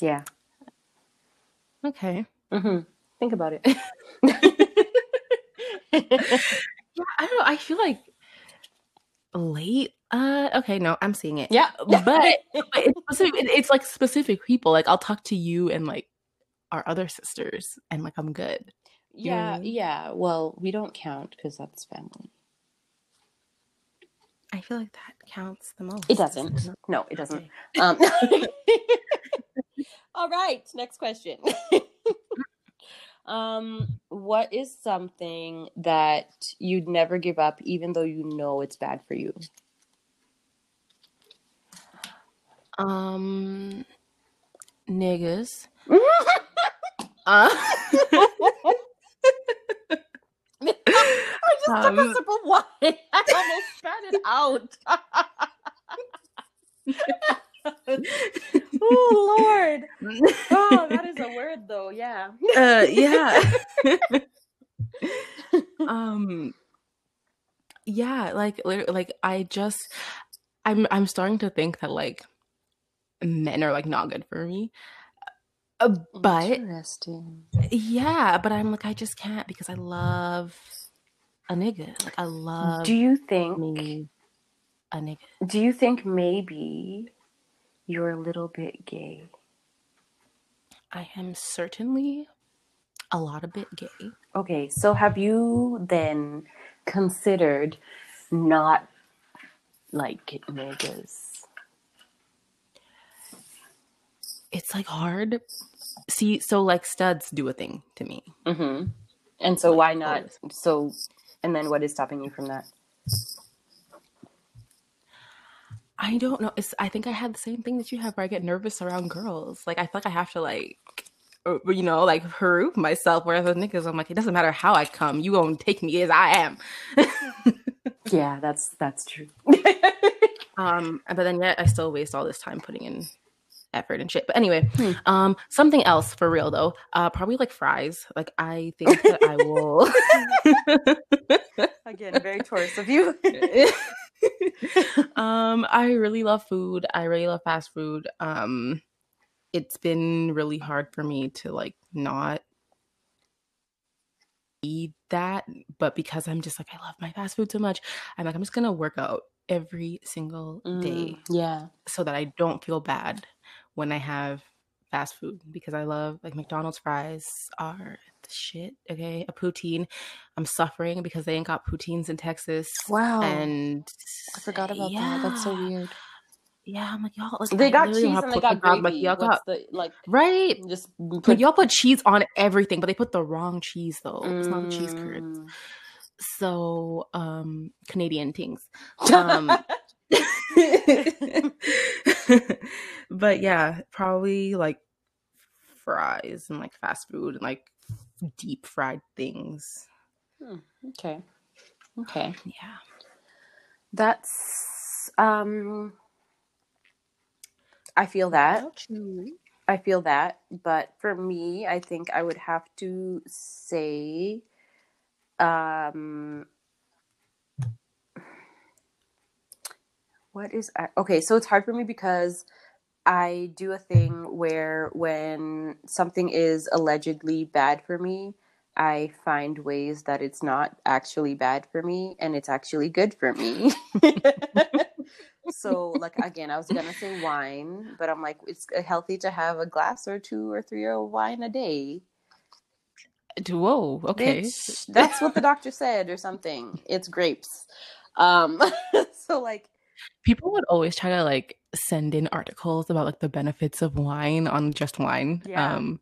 yeah Okay. hmm think about it Yeah, I don't know. I feel like late. Uh, okay, no, I'm seeing it. yeah But, but it's, specific, it's like specific people. Like I'll talk to you and like our other sisters, and like I'm good. yeah Yeah. yeah well we don't count because that's family I feel like that counts the most. it doesn't no it doesn't Okay. Um, all right, next question. um, what is something that you'd never give up, even though you know it's bad for you? Um, niggas. Uh, just took a sip of wine. I almost spat it out. oh Lord! Oh, that is a word, though. Yeah. uh, yeah. um, yeah, like, like I just, I'm, I'm starting to think that like men are like not good for me. Uh, but Interesting. yeah, but I'm like I just can't because I love a nigga. Like I love Do you think? me a nigga. Do you think maybe you're a little bit gay? I am certainly a lot of bit gay. Okay, so have you then considered not like niggas? It's like hard See, so like studs do a thing to me. Mm-hmm. And so why not? So, and then what is stopping you from that? I don't know. It's I think I had the same thing that you have where I get nervous around girls. Like I feel like I have to like uh, you know, like prove myself. Whereas with niggas, I'm like, it doesn't matter how I come, you gonna take me as I am. Yeah, that's that's true. um, but then yet I still waste all this time putting in effort and shit. But anyway, Hmm. um, something else for real though. Uh, probably like fries. Like I think that I will. Again, very tourist of you. um, I really love food. I really love fast food. Um, it's been really hard for me to like not eat that, but because I'm just like I love my fast food so much, I'm like I'm just gonna work out every single day Mm, yeah. so that I don't feel bad when I have fast food because I love like McDonald's fries are the shit. Okay, a poutine. I'm suffering because they ain't got poutines in Texas. Wow. And I forgot about that. That's so weird. Yeah, I'm like y'all. Like, They I got cheese and they got the dog, gravy. Like, y'all got the like? right. Just But put y'all put cheese on everything, but they put the wrong cheese though. It's not the cheese curds. Mm. So, um, Canadian things. Um, but yeah, probably like fries and like fast food and like deep fried things. okay. Okay. Yeah. That's um I feel that. I feel that, but for me, I think I would have to say um what is I- okay, so it's hard for me because I do a thing where when something is allegedly bad for me, I find ways that it's not actually bad for me and it's actually good for me. so, like, again, I was gonna say wine, but I'm like, it's healthy to have a glass or two or three of wine a day. Whoa. Okay. Bitch, that's what the doctor said or something. It's grapes. Um, so, like, People would always try to like send in articles about like the benefits of wine on just wine. Yeah. Um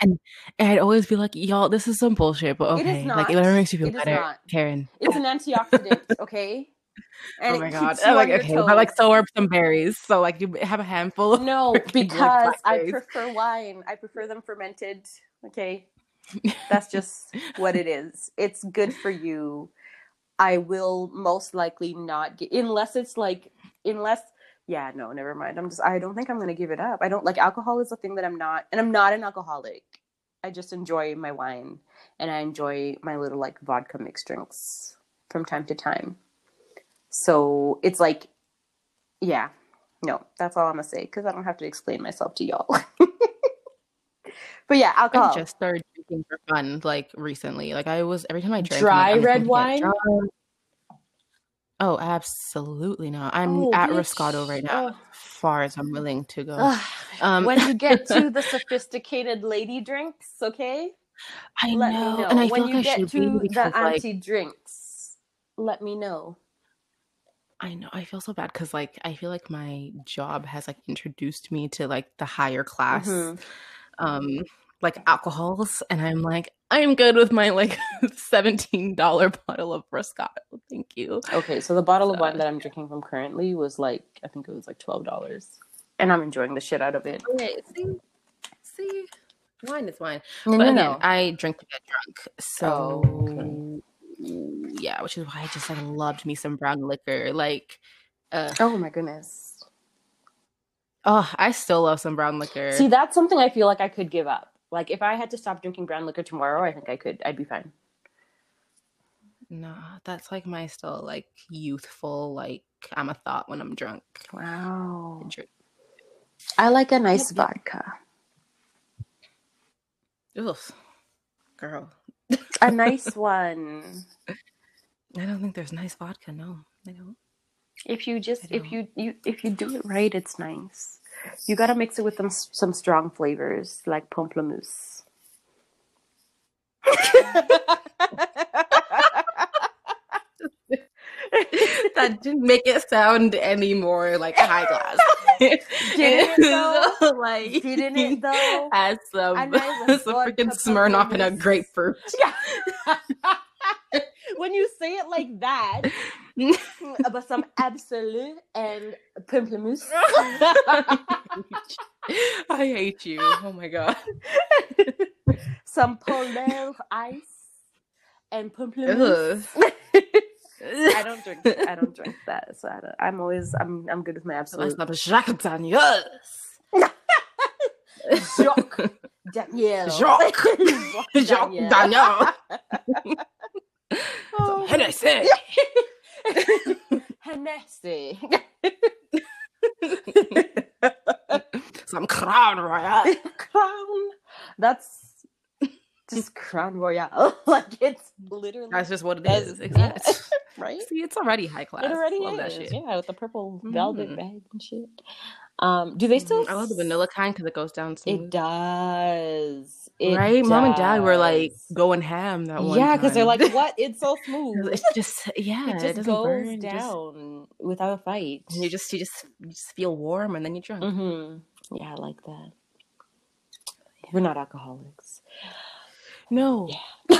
and, and I'd always be like, y'all, this is some bullshit, but It is okay. not. Like it makes you feel It better. Karen. it's an antioxidant, okay? oh my god. I'm like, okay, but like so are some berries. So like you have a handful of No, because I prefer wine. I prefer them fermented. Okay. That's just what it is. It's good for you. I will most likely not get unless it's like unless yeah, no, never mind. I'm just I don't think I'm gonna give it up. I don't like alcohol is a thing that I'm not and I'm not an alcoholic. I just enjoy my wine and I enjoy my little like vodka mixed drinks from time to time. So it's like yeah, no, that's all I'm gonna say because I don't have to explain myself to y'all. but yeah, alcohol. I just started drinking for fun, like recently. Like I was every time I drank, Dry red wine? Oh, absolutely not. I'm Oh, at bitch. Roscato right now, as far as I'm willing to go. Um, when you get to the sophisticated lady drinks, okay? I let know, me know. and I when you I get to the because, like, drinks, let me know. I know I feel so bad because, like, I feel like my job has like introduced me to like the higher class, Mhm. Um, like alcohols, and I'm like, I'm good with my like seventeen dollar bottle of Roscato. Thank you. Okay, so the bottle of wine that I'm drinking from currently was like I think it was like twelve dollars, and I'm enjoying the shit out of it. Okay, see, see, wine is wine. No, But no, again, no. I drink to get drunk. So Oh, yeah, which is why I just like loved me some brown liquor. Like, uh, Oh my goodness. Oh, I still love some brown liquor. See, that's something I feel like I could give up. Like if I had to stop drinking brown liquor tomorrow, I think I could. I'd be fine. No, that's like my still like youthful. Like I'm a thought when I'm drunk. Wow. Drink. I like a nice Yep, yep. vodka. Ugh, girl, A nice one. I don't think there's nice vodka. No, I don't. If you just if you, you if you do it right, it's nice. You gotta mix it with some some strong flavors like pamplemousse. that didn't make it sound any more like high class. Didn't it though? like Didn't it though? Has some, nice some freaking Smirnoff and a grapefruit. when you say it like that, about some Absolut and pamplemousse. I hate you. Oh my god. some Polar Ice and pamplemousse. I don't drink. I don't drink that. So I don't, I'm always. I'm. I'm good with my Absolut. not a Jacques Daniels. Jacques Daniel. Jacques. Jacques Daniel. Oh. Hennessy. Hennessy. Some Crown Royal. Crown. That's just Crown Royale. like it's literally That's just what it is. Exactly. right. See, it's already high class. It already Love that is. shit. Yeah, with the purple velvet Mhm. bag and shit. Um, do they still? Mhm. I love the vanilla kind because it goes down smooth. It does. It right? Mom and dad were like going ham that one yeah, because they're like, "What? It's so smooth. it's just yeah, it it, just doesn't goes burn. you just- down without a fight." You just you just you just feel warm and then you drunk. hmm Yeah, I like that. We're not alcoholics. No, Yeah.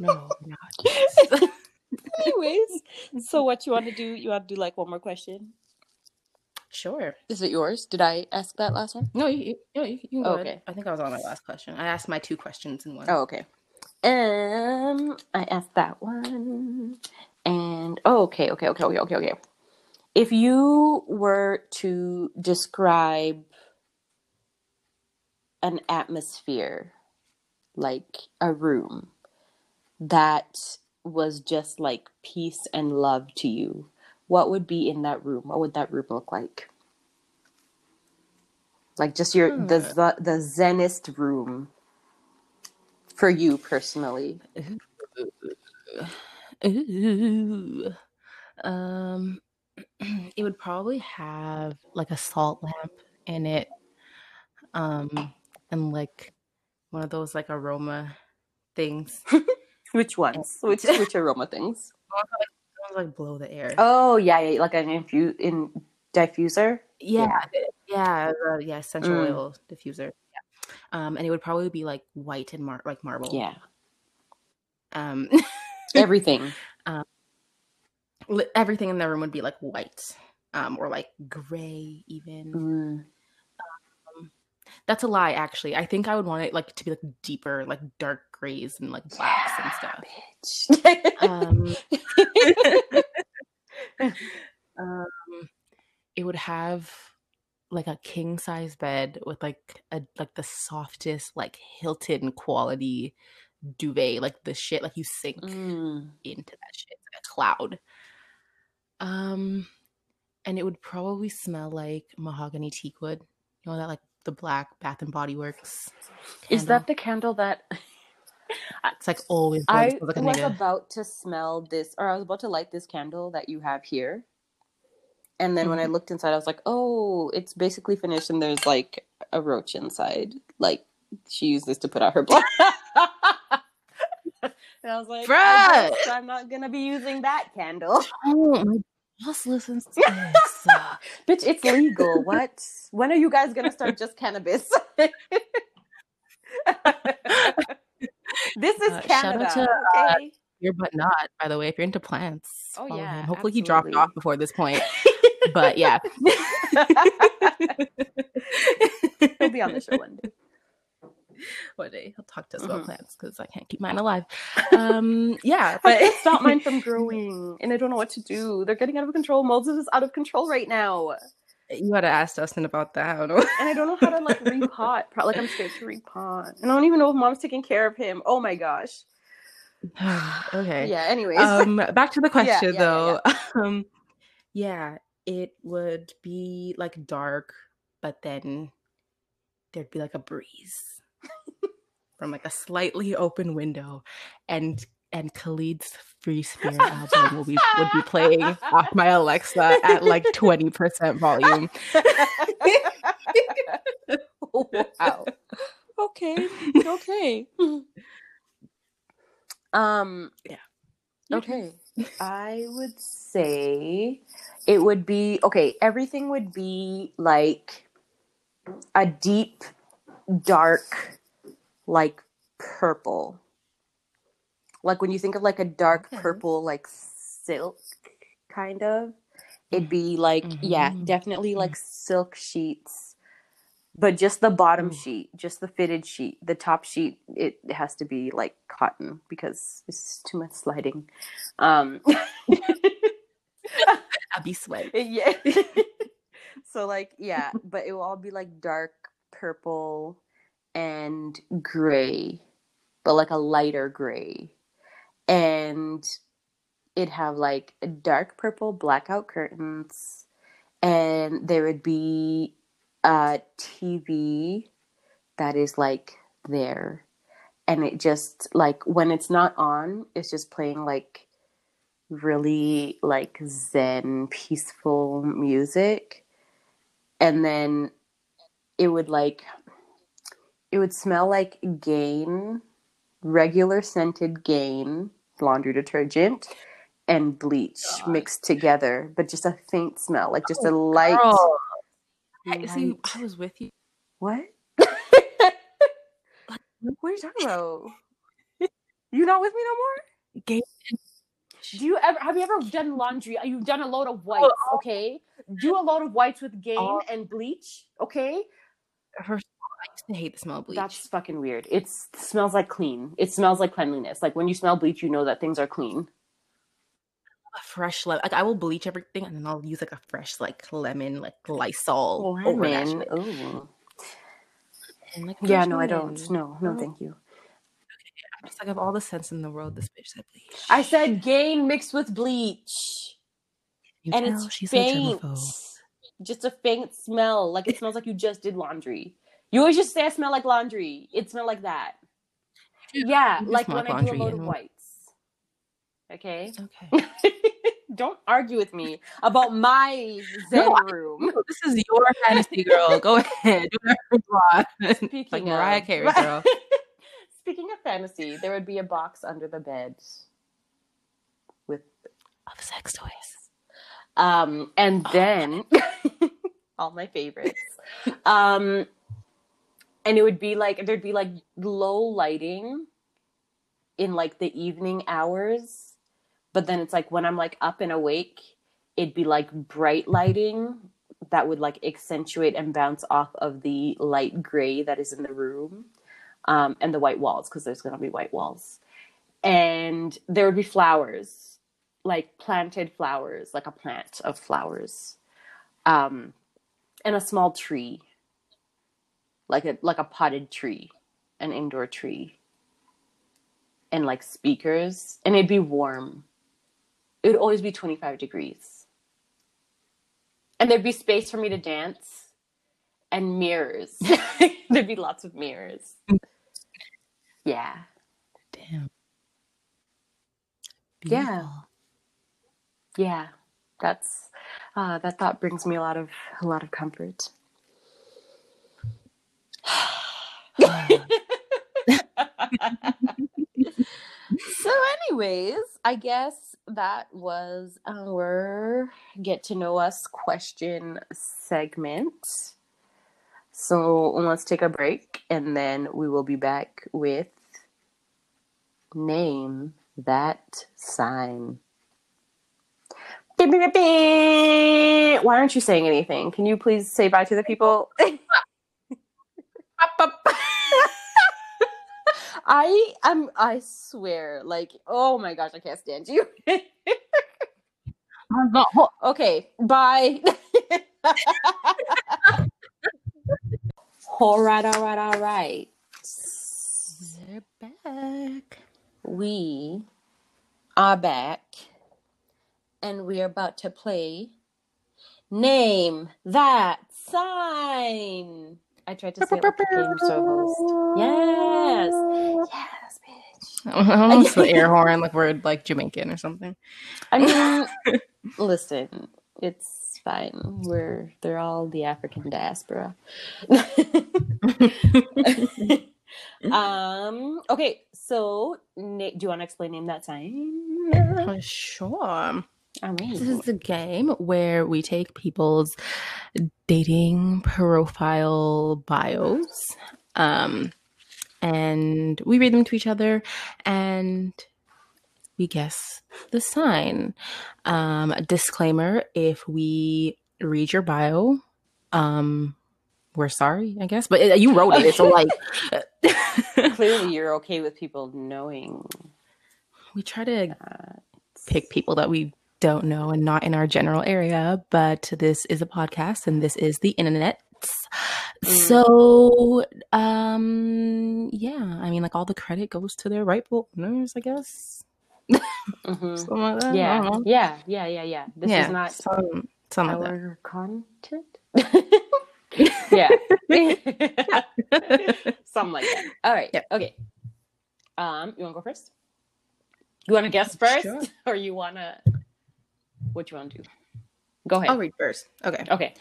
no, we're not. Anyways, so what you want to do? You want to do like one more question? Sure. Is it yours? Did I ask that last one? No, you, you, no, you, you can go Okay. I think I was on my last question. I asked my two questions in one. Oh, okay. Um, I asked that one, and oh, okay, okay, okay, okay, okay, okay. If you were to describe an atmosphere, like a room, that was just like peace and love to you, what would be in that room? What would that room look like? Like just your the Hmm. the, the zenest room for you personally. Ooh. Um, it would probably have like a salt lamp in it, um, and like one of those like aroma things. Which ones? Which which aroma things? Sounds like blow the air. Oh yeah, yeah like an infu- in diffuser. yeah, yeah, uh, yeah. Essential Mm. oil diffuser. Yeah. Um, and it would probably be like white and mar- like marble. Yeah, Um, everything. li- everything in the room would be like white, um, or like gray even. Mm. That's a lie, actually. I think I would want it like to be like deeper, like dark grays and like blacks and stuff. Bitch. Um, um, it would have like a king size bed with like a like the softest like Hilton quality duvet, like the shit like you sink Mm. into that shit, like a cloud. Um, and it would probably smell like mahogany teak wood. You know that like the black Bath and Body Works. Is that the candle that It's like always. I like was about to smell this, or I was about to light this candle that you have here. And then when I mm-hmm. looked inside, I was like, oh, it's basically finished, and there's like a roach inside. Like she used this to put out her blood. and I was like, I Bruh. I'm not gonna be using that candle. Oh, my boss listens to this. Bitch, it's legal. What? When are you guys gonna start just cannabis? This is Uh, shout out Canada, to, uh, okay? Here but not, by the way, if you're into plants. Oh, yeah, him. Hopefully he dropped off before this point. But yeah. He'll be on the show one day. One day he'll talk to us about Mhm. plants because I can't keep mine alive. Um, yeah, But but it stopped mine from growing, and I don't know what to do. They're getting out of control. Moses is out of control right now, you had to ask Dustin about that. I don't know. and I don't know how to like repot. Like I'm scared to repot, and I don't even know if mom's taking care of him. Oh my gosh. okay. Yeah. Anyways, um back to the question yeah, though um yeah it would be like dark but then there'd be like a breeze from like a slightly open window and and Khalid's Free Spirit album will be would be playing off my Alexa at like 20% volume. wow. Okay. Okay. um. Yeah. Okay. I would say it would be okay, everything would be like a deep, dark, like purple. Like when you think of like a dark Okay. purple, like silk kind of, it'd be like, yeah, Mhm. definitely like silk sheets. But just the bottom Ooh. sheet, just the fitted sheet. The top sheet, it has to be like cotton because it's too much sliding. Um, I'll be sweating. yeah. so like yeah, but it will all be like dark purple and gray, but like a lighter gray. And it'd have like dark purple blackout curtains and there would be a TV that is like there. And it just like when it's not on it's just playing like really like zen peaceful music. And then it would like it would smell like gain regular scented gain laundry detergent and bleach God. mixed together but just a faint smell like just a oh, light, Girl. I, see, I was with you. what what are you talking about you not with me no more Game. Do you ever have you ever done laundry? Uh, you've done a load of oh, whites, oh. okay? Do a load of whites with Gain Oh. and bleach, okay? First of all, I used to hate the smell of bleach. That's fucking weird. It smells like clean. It smells like cleanliness. Like when you smell bleach, you know that things are clean. a fresh lemon. Like I will bleach everything and then I'll use like a fresh like lemon, like Lysol over that Lemon. shit. Ooh. And, like, Yeah, no, I don't. No, no, Oh. thank you. I'm just like, of all the sense in the world, this bitch said bleach. I said Gain mixed with bleach, You and it's she's faint. Just a faint smell. Like it smells like you just did laundry. You always just say I smell like laundry. It smell like that. Yeah, like when I do a load of whites. Okay. Okay. Don't argue with me about my Zen No, room. No, this is your fantasy, girl. Go ahead. Do whatever you want. Speaking like Mariah of, Carey, girl. Speaking of fantasy, there would be a box under the bed with Of sex toys. um and then all my favorites. Um and it would be like there'd be like low lighting in like the evening hours, but then it's like when I'm like up and awake, it'd be like bright lighting that would like accentuate and bounce off of the light gray that is in the room um, and the white walls because there's going to be white walls. And there would be flowers like planted flowers like a plant of flowers um, and a small tree like a like a potted tree an indoor tree. And like speakers. And it'd be warm. It would always be 25 degrees. And there'd be space for me to dance and mirrors. There'd be lots of mirrors. Yeah. Damn. Yeah. Yeah. That's uh, that thought brings me a lot of a lot of comfort so anyways i guess that was our get to know us question segment. So let's take a break and then we will be back with name that sign. Why aren't you saying anything? Can you please say bye to the people I am I swear, like, oh my gosh, I can't stand you. Hold- okay, bye. all right, all right, all right. They're back. We are back and we are about to play Name That Sign. I tried to say it like the game show host. Yes. Yes, bitch. Almost the air horn, like we're like Jamaican or something. I mean, listen, it's fine. We're they're all the African diaspora. um. Okay. So, na- do you want to explain name that sign? Uh, sure. This is a game where we take people's dating profile bios um, and we read them to each other and we guess the sign. Um, disclaimer if we read your bio, um, we're sorry, I guess, but uh, you wrote it, so like. Clearly, you're okay with people knowing. we try to That. pick people that we don't know and not in our general area, but this is a podcast and this is the internet. Mm. So, um, yeah, I mean, like all the credit goes to their rightful owners, I guess. Mhm. Like that. Yeah, yeah, yeah, yeah, yeah. This yeah, is not some, some our content. yeah. Something like that. All right. Yep. Okay. Um, you want to go first? You want to guess first, Sure. or you want to? What you want to do? Go ahead. I'll read first. Okay. Okay.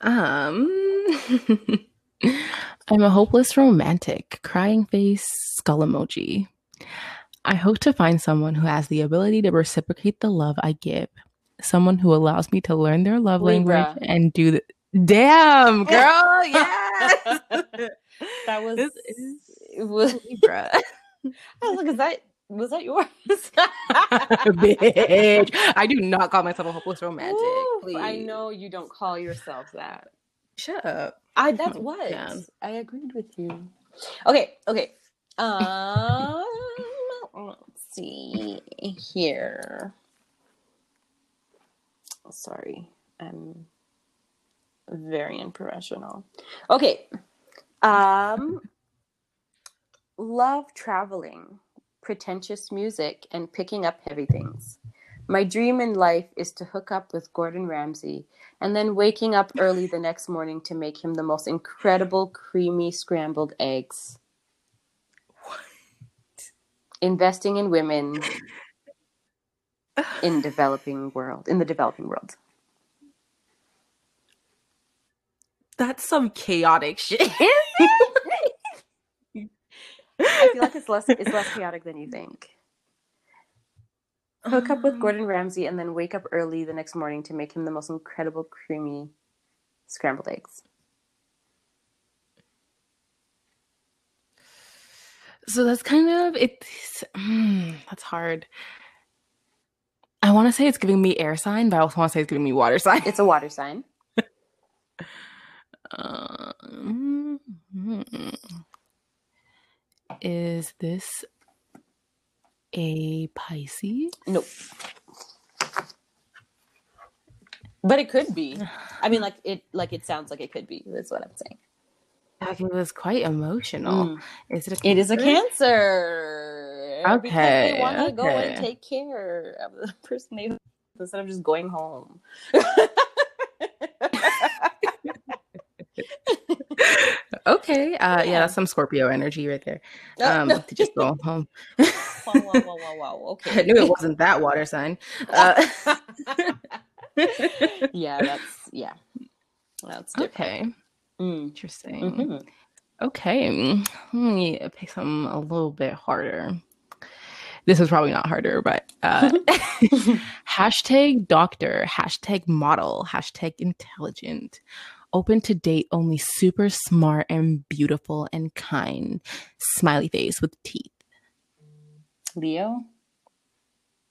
Um, I'm a hopeless romantic, crying face, skull emoji. I hope to find someone who has the ability to reciprocate the love I give, someone who allows me to learn their love Libra. language and do the. Damn, girl, yes. that was. This is it was. Libra. I was like, is that was that yours? Bitch, I do not call myself a hopeless romantic. Please. I know you don't call yourself that. Shut up. I that's what yeah. I agreed with you. Okay, okay. Um, let's see here. Sorry, I'm very unprofessional. Okay. Um, love traveling, pretentious music, and picking up heavy things. My dream in life is to hook up with Gordon Ramsay and then waking up early the next morning to make him the most incredible creamy scrambled eggs. What? Investing in women in developing world in the developing world. That's some chaotic shit. I feel like it's less it's less chaotic than you think. Hook up with Gordon Ramsay and then wake up early the next morning to make him the most incredible creamy scrambled eggs. So that's kind of it's mm, that's hard. I want to say it's giving me air sign, but I also want to say it's giving me water sign. It's a water sign. Um, is this a Pisces? Nope. But it could be. I mean, like it, like it sounds like it could be. That's what I'm saying. Like it was quite emotional. Mm. Is it a It is a Cancer? cancer. Because Okay, they want to go and take care of the person they instead of just going home. Okay. Uh, yeah. Yeah. that's some Scorpio energy right there. No, Um, no. to just go home. wow, wow, wow, wow, wow. Okay. I knew it wasn't that water sign. Uh, yeah, that's yeah. That's different. okay. Mm. Interesting. Mhm. Okay. mm, Let me pick something a little bit harder. This is probably not harder, but uh, hashtag doctor, hashtag model, hashtag intelligent, open to date, only super smart and beautiful and kind, smiley face with teeth. Leo.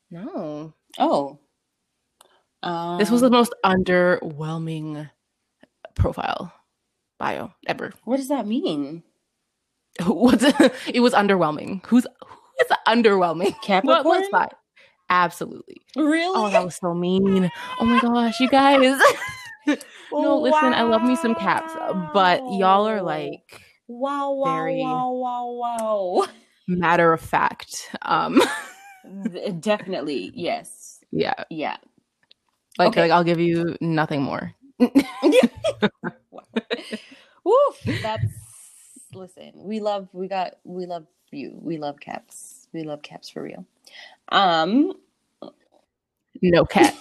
No. Oh. Um, This was the most underwhelming profile bio ever. What does that mean? What's it was underwhelming. Who's who is underwhelming? Capricorn. What was that? Absolutely. Really? Oh, that was so mean. Oh my gosh, you guys. no, listen, I love me some caps, but y'all are like wow, wow, very- wow, wow, wow. matter of fact. Um, Definitely, yes, yeah, yeah. like Okay. like I'll give you nothing more. Woof. That's listen. We love. We got. We love you. We love caps. We love caps for real. Um, No cat.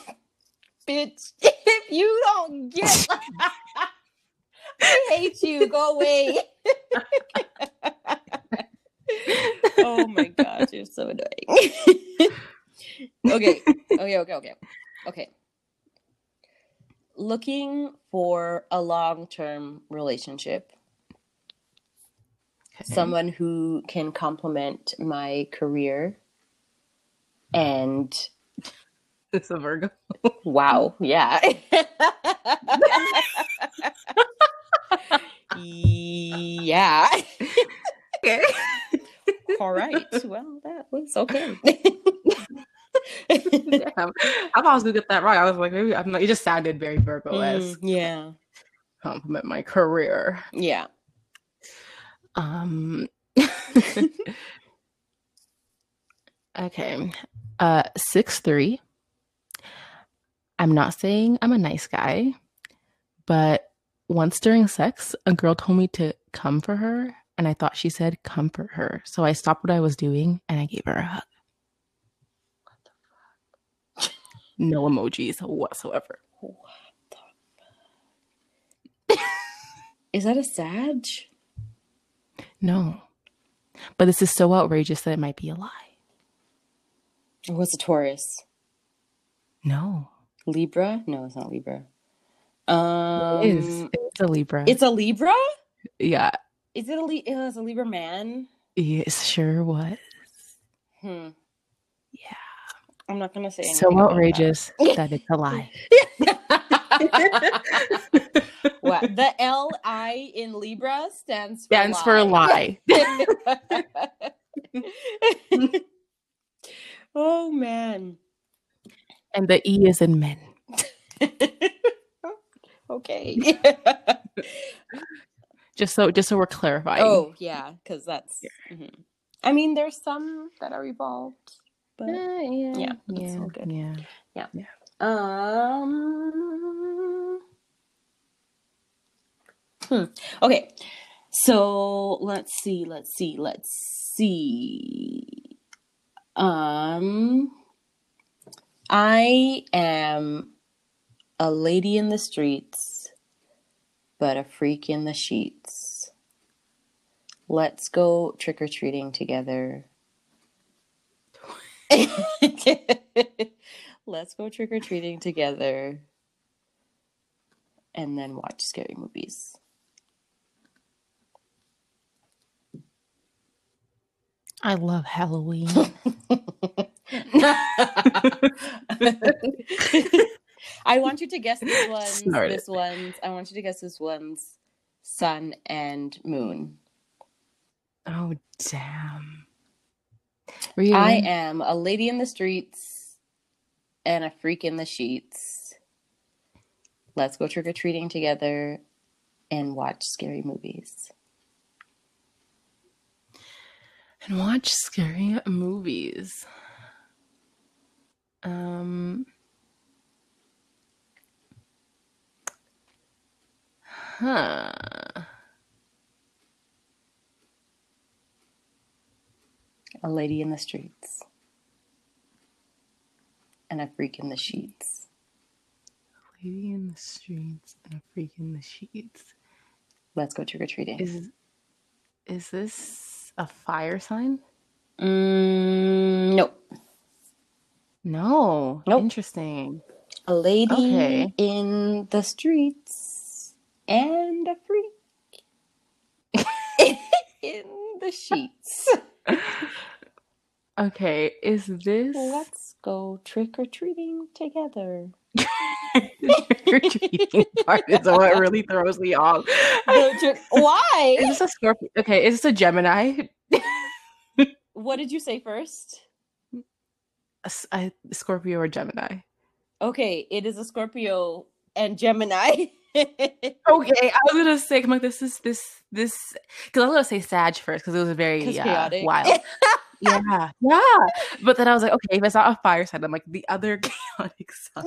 Bitch. If you don't get, I hate you. Go away. Oh my gosh, you're so annoying. okay, okay, okay, okay, okay. Looking for a long-term relationship, Okay. someone who can complement my career, and It's a Virgo. wow, yeah. yeah. Okay. All right. Well, that was okay. Damn. I thought I was gonna get that right. I was like, maybe I'm not. It just sounded very Virgo esque. Mm, yeah. Compliment my career. Yeah. Um. okay. Uh, six three. I'm not saying I'm a nice guy, but once during sex, a girl told me to come for her, and I thought she said comfort her. So I stopped what I was doing and I gave her a hug. No emojis whatsoever. Is that a Sag? No. But this is so outrageous that it might be a lie. Or was a Taurus? No. Libra? No, it's not Libra. Um, it is. It's a Libra. It's a Libra? yeah. Is it a Li- it was a Libra man? Yes, sure was. Hmm. Yeah. I'm not gonna say anything So outrageous that it's a lie. that. Wow. The L I in Libra stands for Stands for a lie. oh man. And the E is in men. okay. Just so just so we're clarifying. oh yeah, because that's. mhm. I mean, there's some that are evolved, but Uh, yeah. Yeah, Yeah. all good. Yeah. um. Hmm. Okay, so let's see. Let's see. Let's see. Um, I am a lady in the streets, but a freak in the sheets. Let's go trick or treating together. Let's go trick or treating together and then watch scary movies. I love Halloween. I want you to guess this one's Started. this one's I want you to guess this one's sun and moon. oh damn. Really? I am a lady in the streets and a freak in the sheets. Let's go trick or treating together and watch scary movies. and watch scary movies. Um. Huh. A lady in the streets and a freak in the sheets. A lady in the streets and a freak in the sheets. Let's go trick or treating. Is is this a fire sign? Mm. No. Nope. Interesting. A lady Okay. in the streets and a freak in the sheets. Okay, is this Let's go trick or treating together. trick-or-treating part is what really throws me off. The trick- Why? Is this a Scorpio? Okay, is this a Gemini? What did you say first? A a Scorpio or Gemini? Okay, it is a Scorpio and Gemini. Okay, I was gonna say, I'm like, this is this this because I was gonna say Sag first because it was very uh, chaotic. wild. yeah, yeah. But then I was like, okay, if it's not a fire sign, I'm like the other chaotic sign,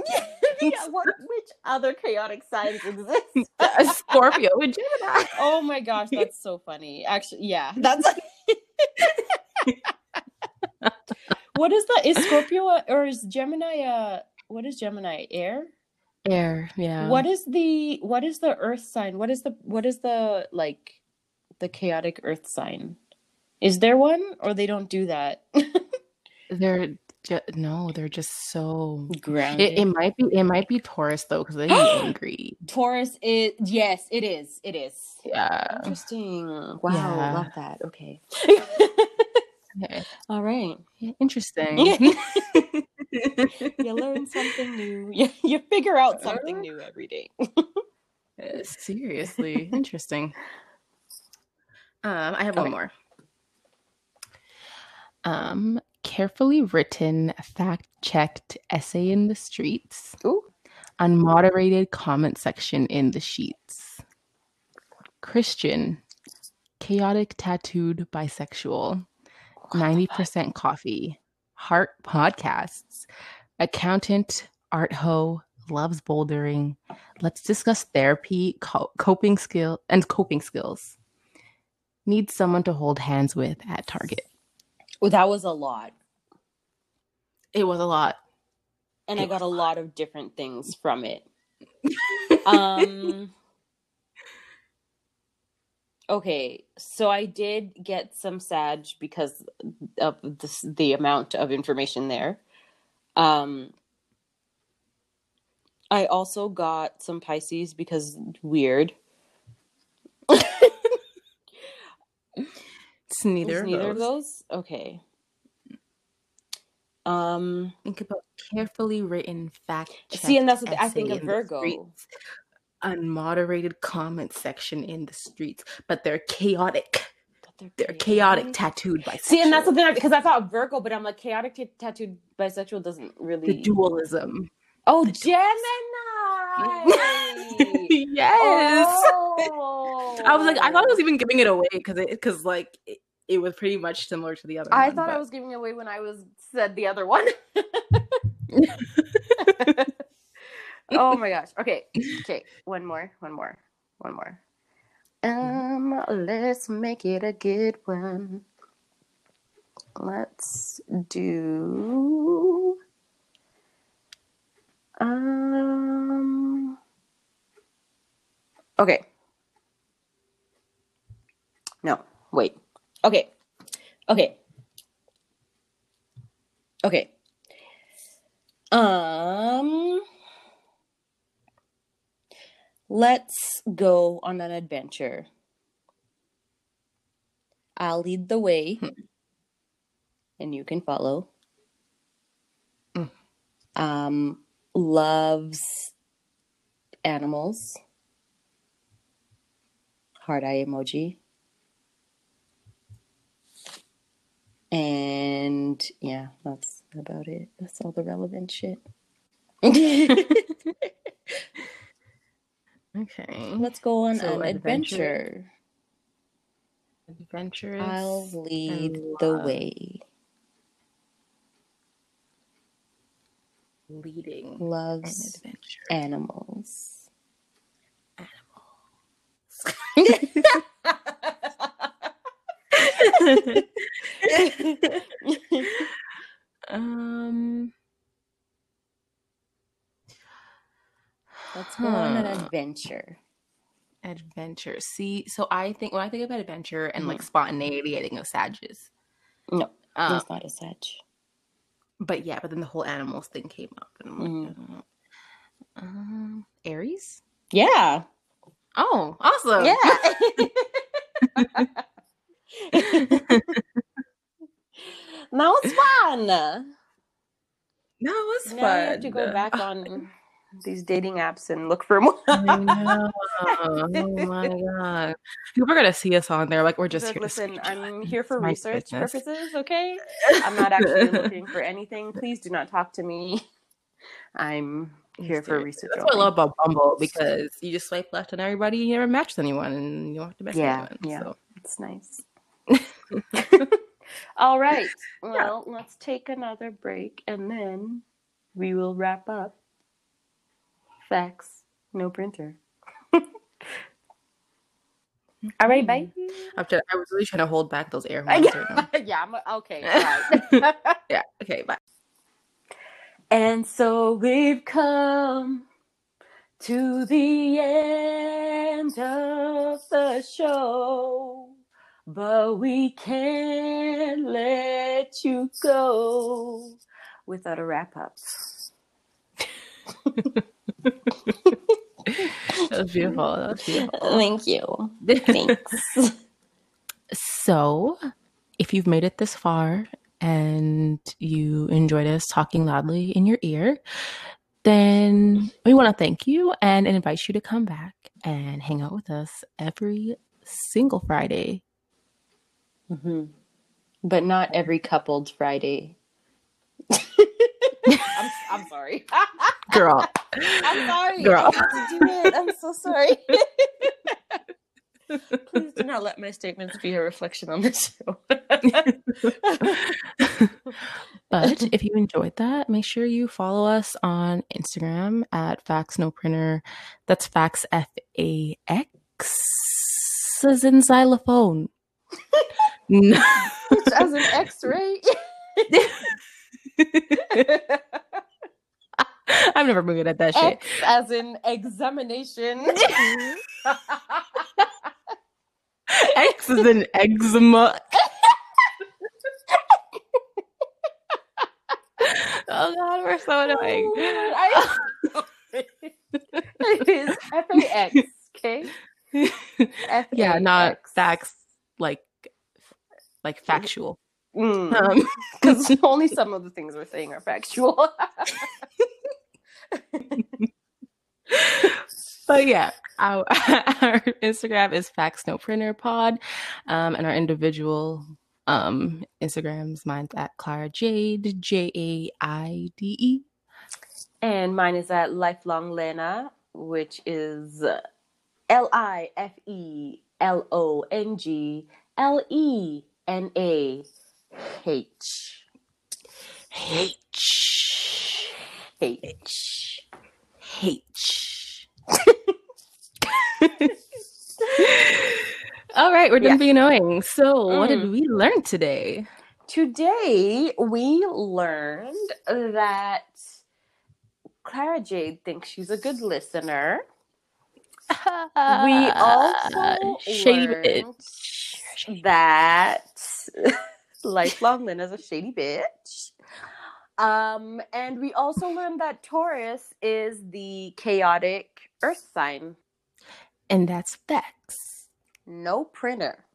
Yeah, what, which other chaotic signs exist? a Scorpio and Gemini. Oh my gosh, that's so funny. Actually, yeah, that's. What is that? Is Scorpio a- or is Gemini? Uh, what is Gemini? Air. Air, yeah. What is the what is the Earth sign? What is the what is the like the chaotic Earth sign? Is there one, or they don't do that? They're just, no, they're just so. Grounded. It, it might be it might be Taurus though because they're angry. Taurus is yes, it is. It is. Yeah. Interesting. Wow, Yeah. love that. Okay. Okay. All right. Interesting. You learn something new. You, you figure out something new every day. Uh, Seriously, interesting. Um, I have one more. Um, carefully written, fact-checked essay in the streets, Ooh. unmoderated comment section in the sheets. Christian, chaotic tattooed bisexual, ninety percent coffee, heart podcasts, accountant, art ho, loves bouldering. Let's discuss therapy, co- coping skill, and coping skills. Needs someone to hold hands with at Target. Well, that was a lot. It was a lot. And It I got a a lot of different things from it. um Okay, so I did get some Sag because of this, the amount of information there. Um I also got some Pisces because weird. It's neither, It's neither of those. those. Okay. Um Think about carefully written fact. See, and that's what I think of Virgo. Unmoderated comment section in the streets, but they're chaotic. but They're chaotic, tattooed by See, and that's the thing because I thought Virgo, but I'm like chaotic t- tattooed bisexual doesn't really. the dualism. oh, the Gemini. yes. Oh. I was like, I thought I was even giving it away because it because like it, it was pretty much similar to the other. I one, thought I was giving away when I was said the other one. oh my gosh. Okay. Okay. One more. One more. One more. Um, let's make it a good one. Let's do um Okay. No, wait. Okay. Okay. Okay. Um let's go on an adventure. I'll lead the way Hmm. and you can follow. Mm. Um loves animals. Heart eye emoji. And yeah, that's about it. That's all the relevant shit. okay. Let's go on So, an adventure- adventure. Adventurous. I'll lead the way. leading Loves adventure. animals. um. Let's go on an adventure. Adventure. See, so I think when I think about adventure and Mm-hmm. like spontaneity, I think of Sages. No, Um, it's not a Sag. but yeah, but then the whole animals thing came up, and I'm like, Mhm. I don't know. Um, Aries. Yeah. Oh, awesome! Yeah. that was fun. Now fun. I have to go back on these dating apps and look for more. I know. Oh my god! People are gonna see us on there like we're just Like, here. listen. I'm here for It's research purposes, okay? I'm not actually looking for anything. Please do not talk to me. I'm here for research. That's what I love about Bumble because you just swipe left on everybody, you never match anyone, and you don't have to match Yeah, with yeah. anyone. It's nice. All right. Well, let's take another break and then we will wrap up. Facts. No printer. All right, bye. Hmm. So after I was really trying to hold back those air horns. right yeah, yeah, I'm okay. Bye. yeah. Okay. Bye. And so we've come to the end of the show. but we can't let you go without a wrap up. That was beautiful. That was beautiful. Thank you. Thanks. So, if you've made it this far and you enjoyed us talking loudly in your ear, then we want to thank you and invite you to come back and hang out with us every single Friday. hmm But not every coupled Friday. I'm, I'm sorry. Girl, I'm sorry. Girl. I had to do it. I'm so sorry. Please do not let my statements be a reflection on the show. but if you enjoyed that, make sure you follow us on Instagram at Fax No Printer. That's Fax F A X as in xylophone. No. As an X-ray. I'm never moving at that shit. X as in examination. X is an eczema. oh god, we're so annoying. I- it is F A X. Okay. yeah, not facts like like factual. Mm. Um, because only some of the things we're saying are factual. but yeah, our, our Instagram is Fax No Printer Pod, um, and our individual um Instagrams. Mine's at Clara Jaide J A I D E. and mine is at lifelong Lena, which is L I F E L O N G L E N A H H H. H. All right, we're done Yeah. being annoying. So, what did Mm. we learn today? Today we learned that Clara Jaide thinks she's a good listener. We also shady learned bitch. that lifelong Lynn is a shady bitch. Um, and we also learned that Taurus is the chaotic earth sign. And that's facts. No printer.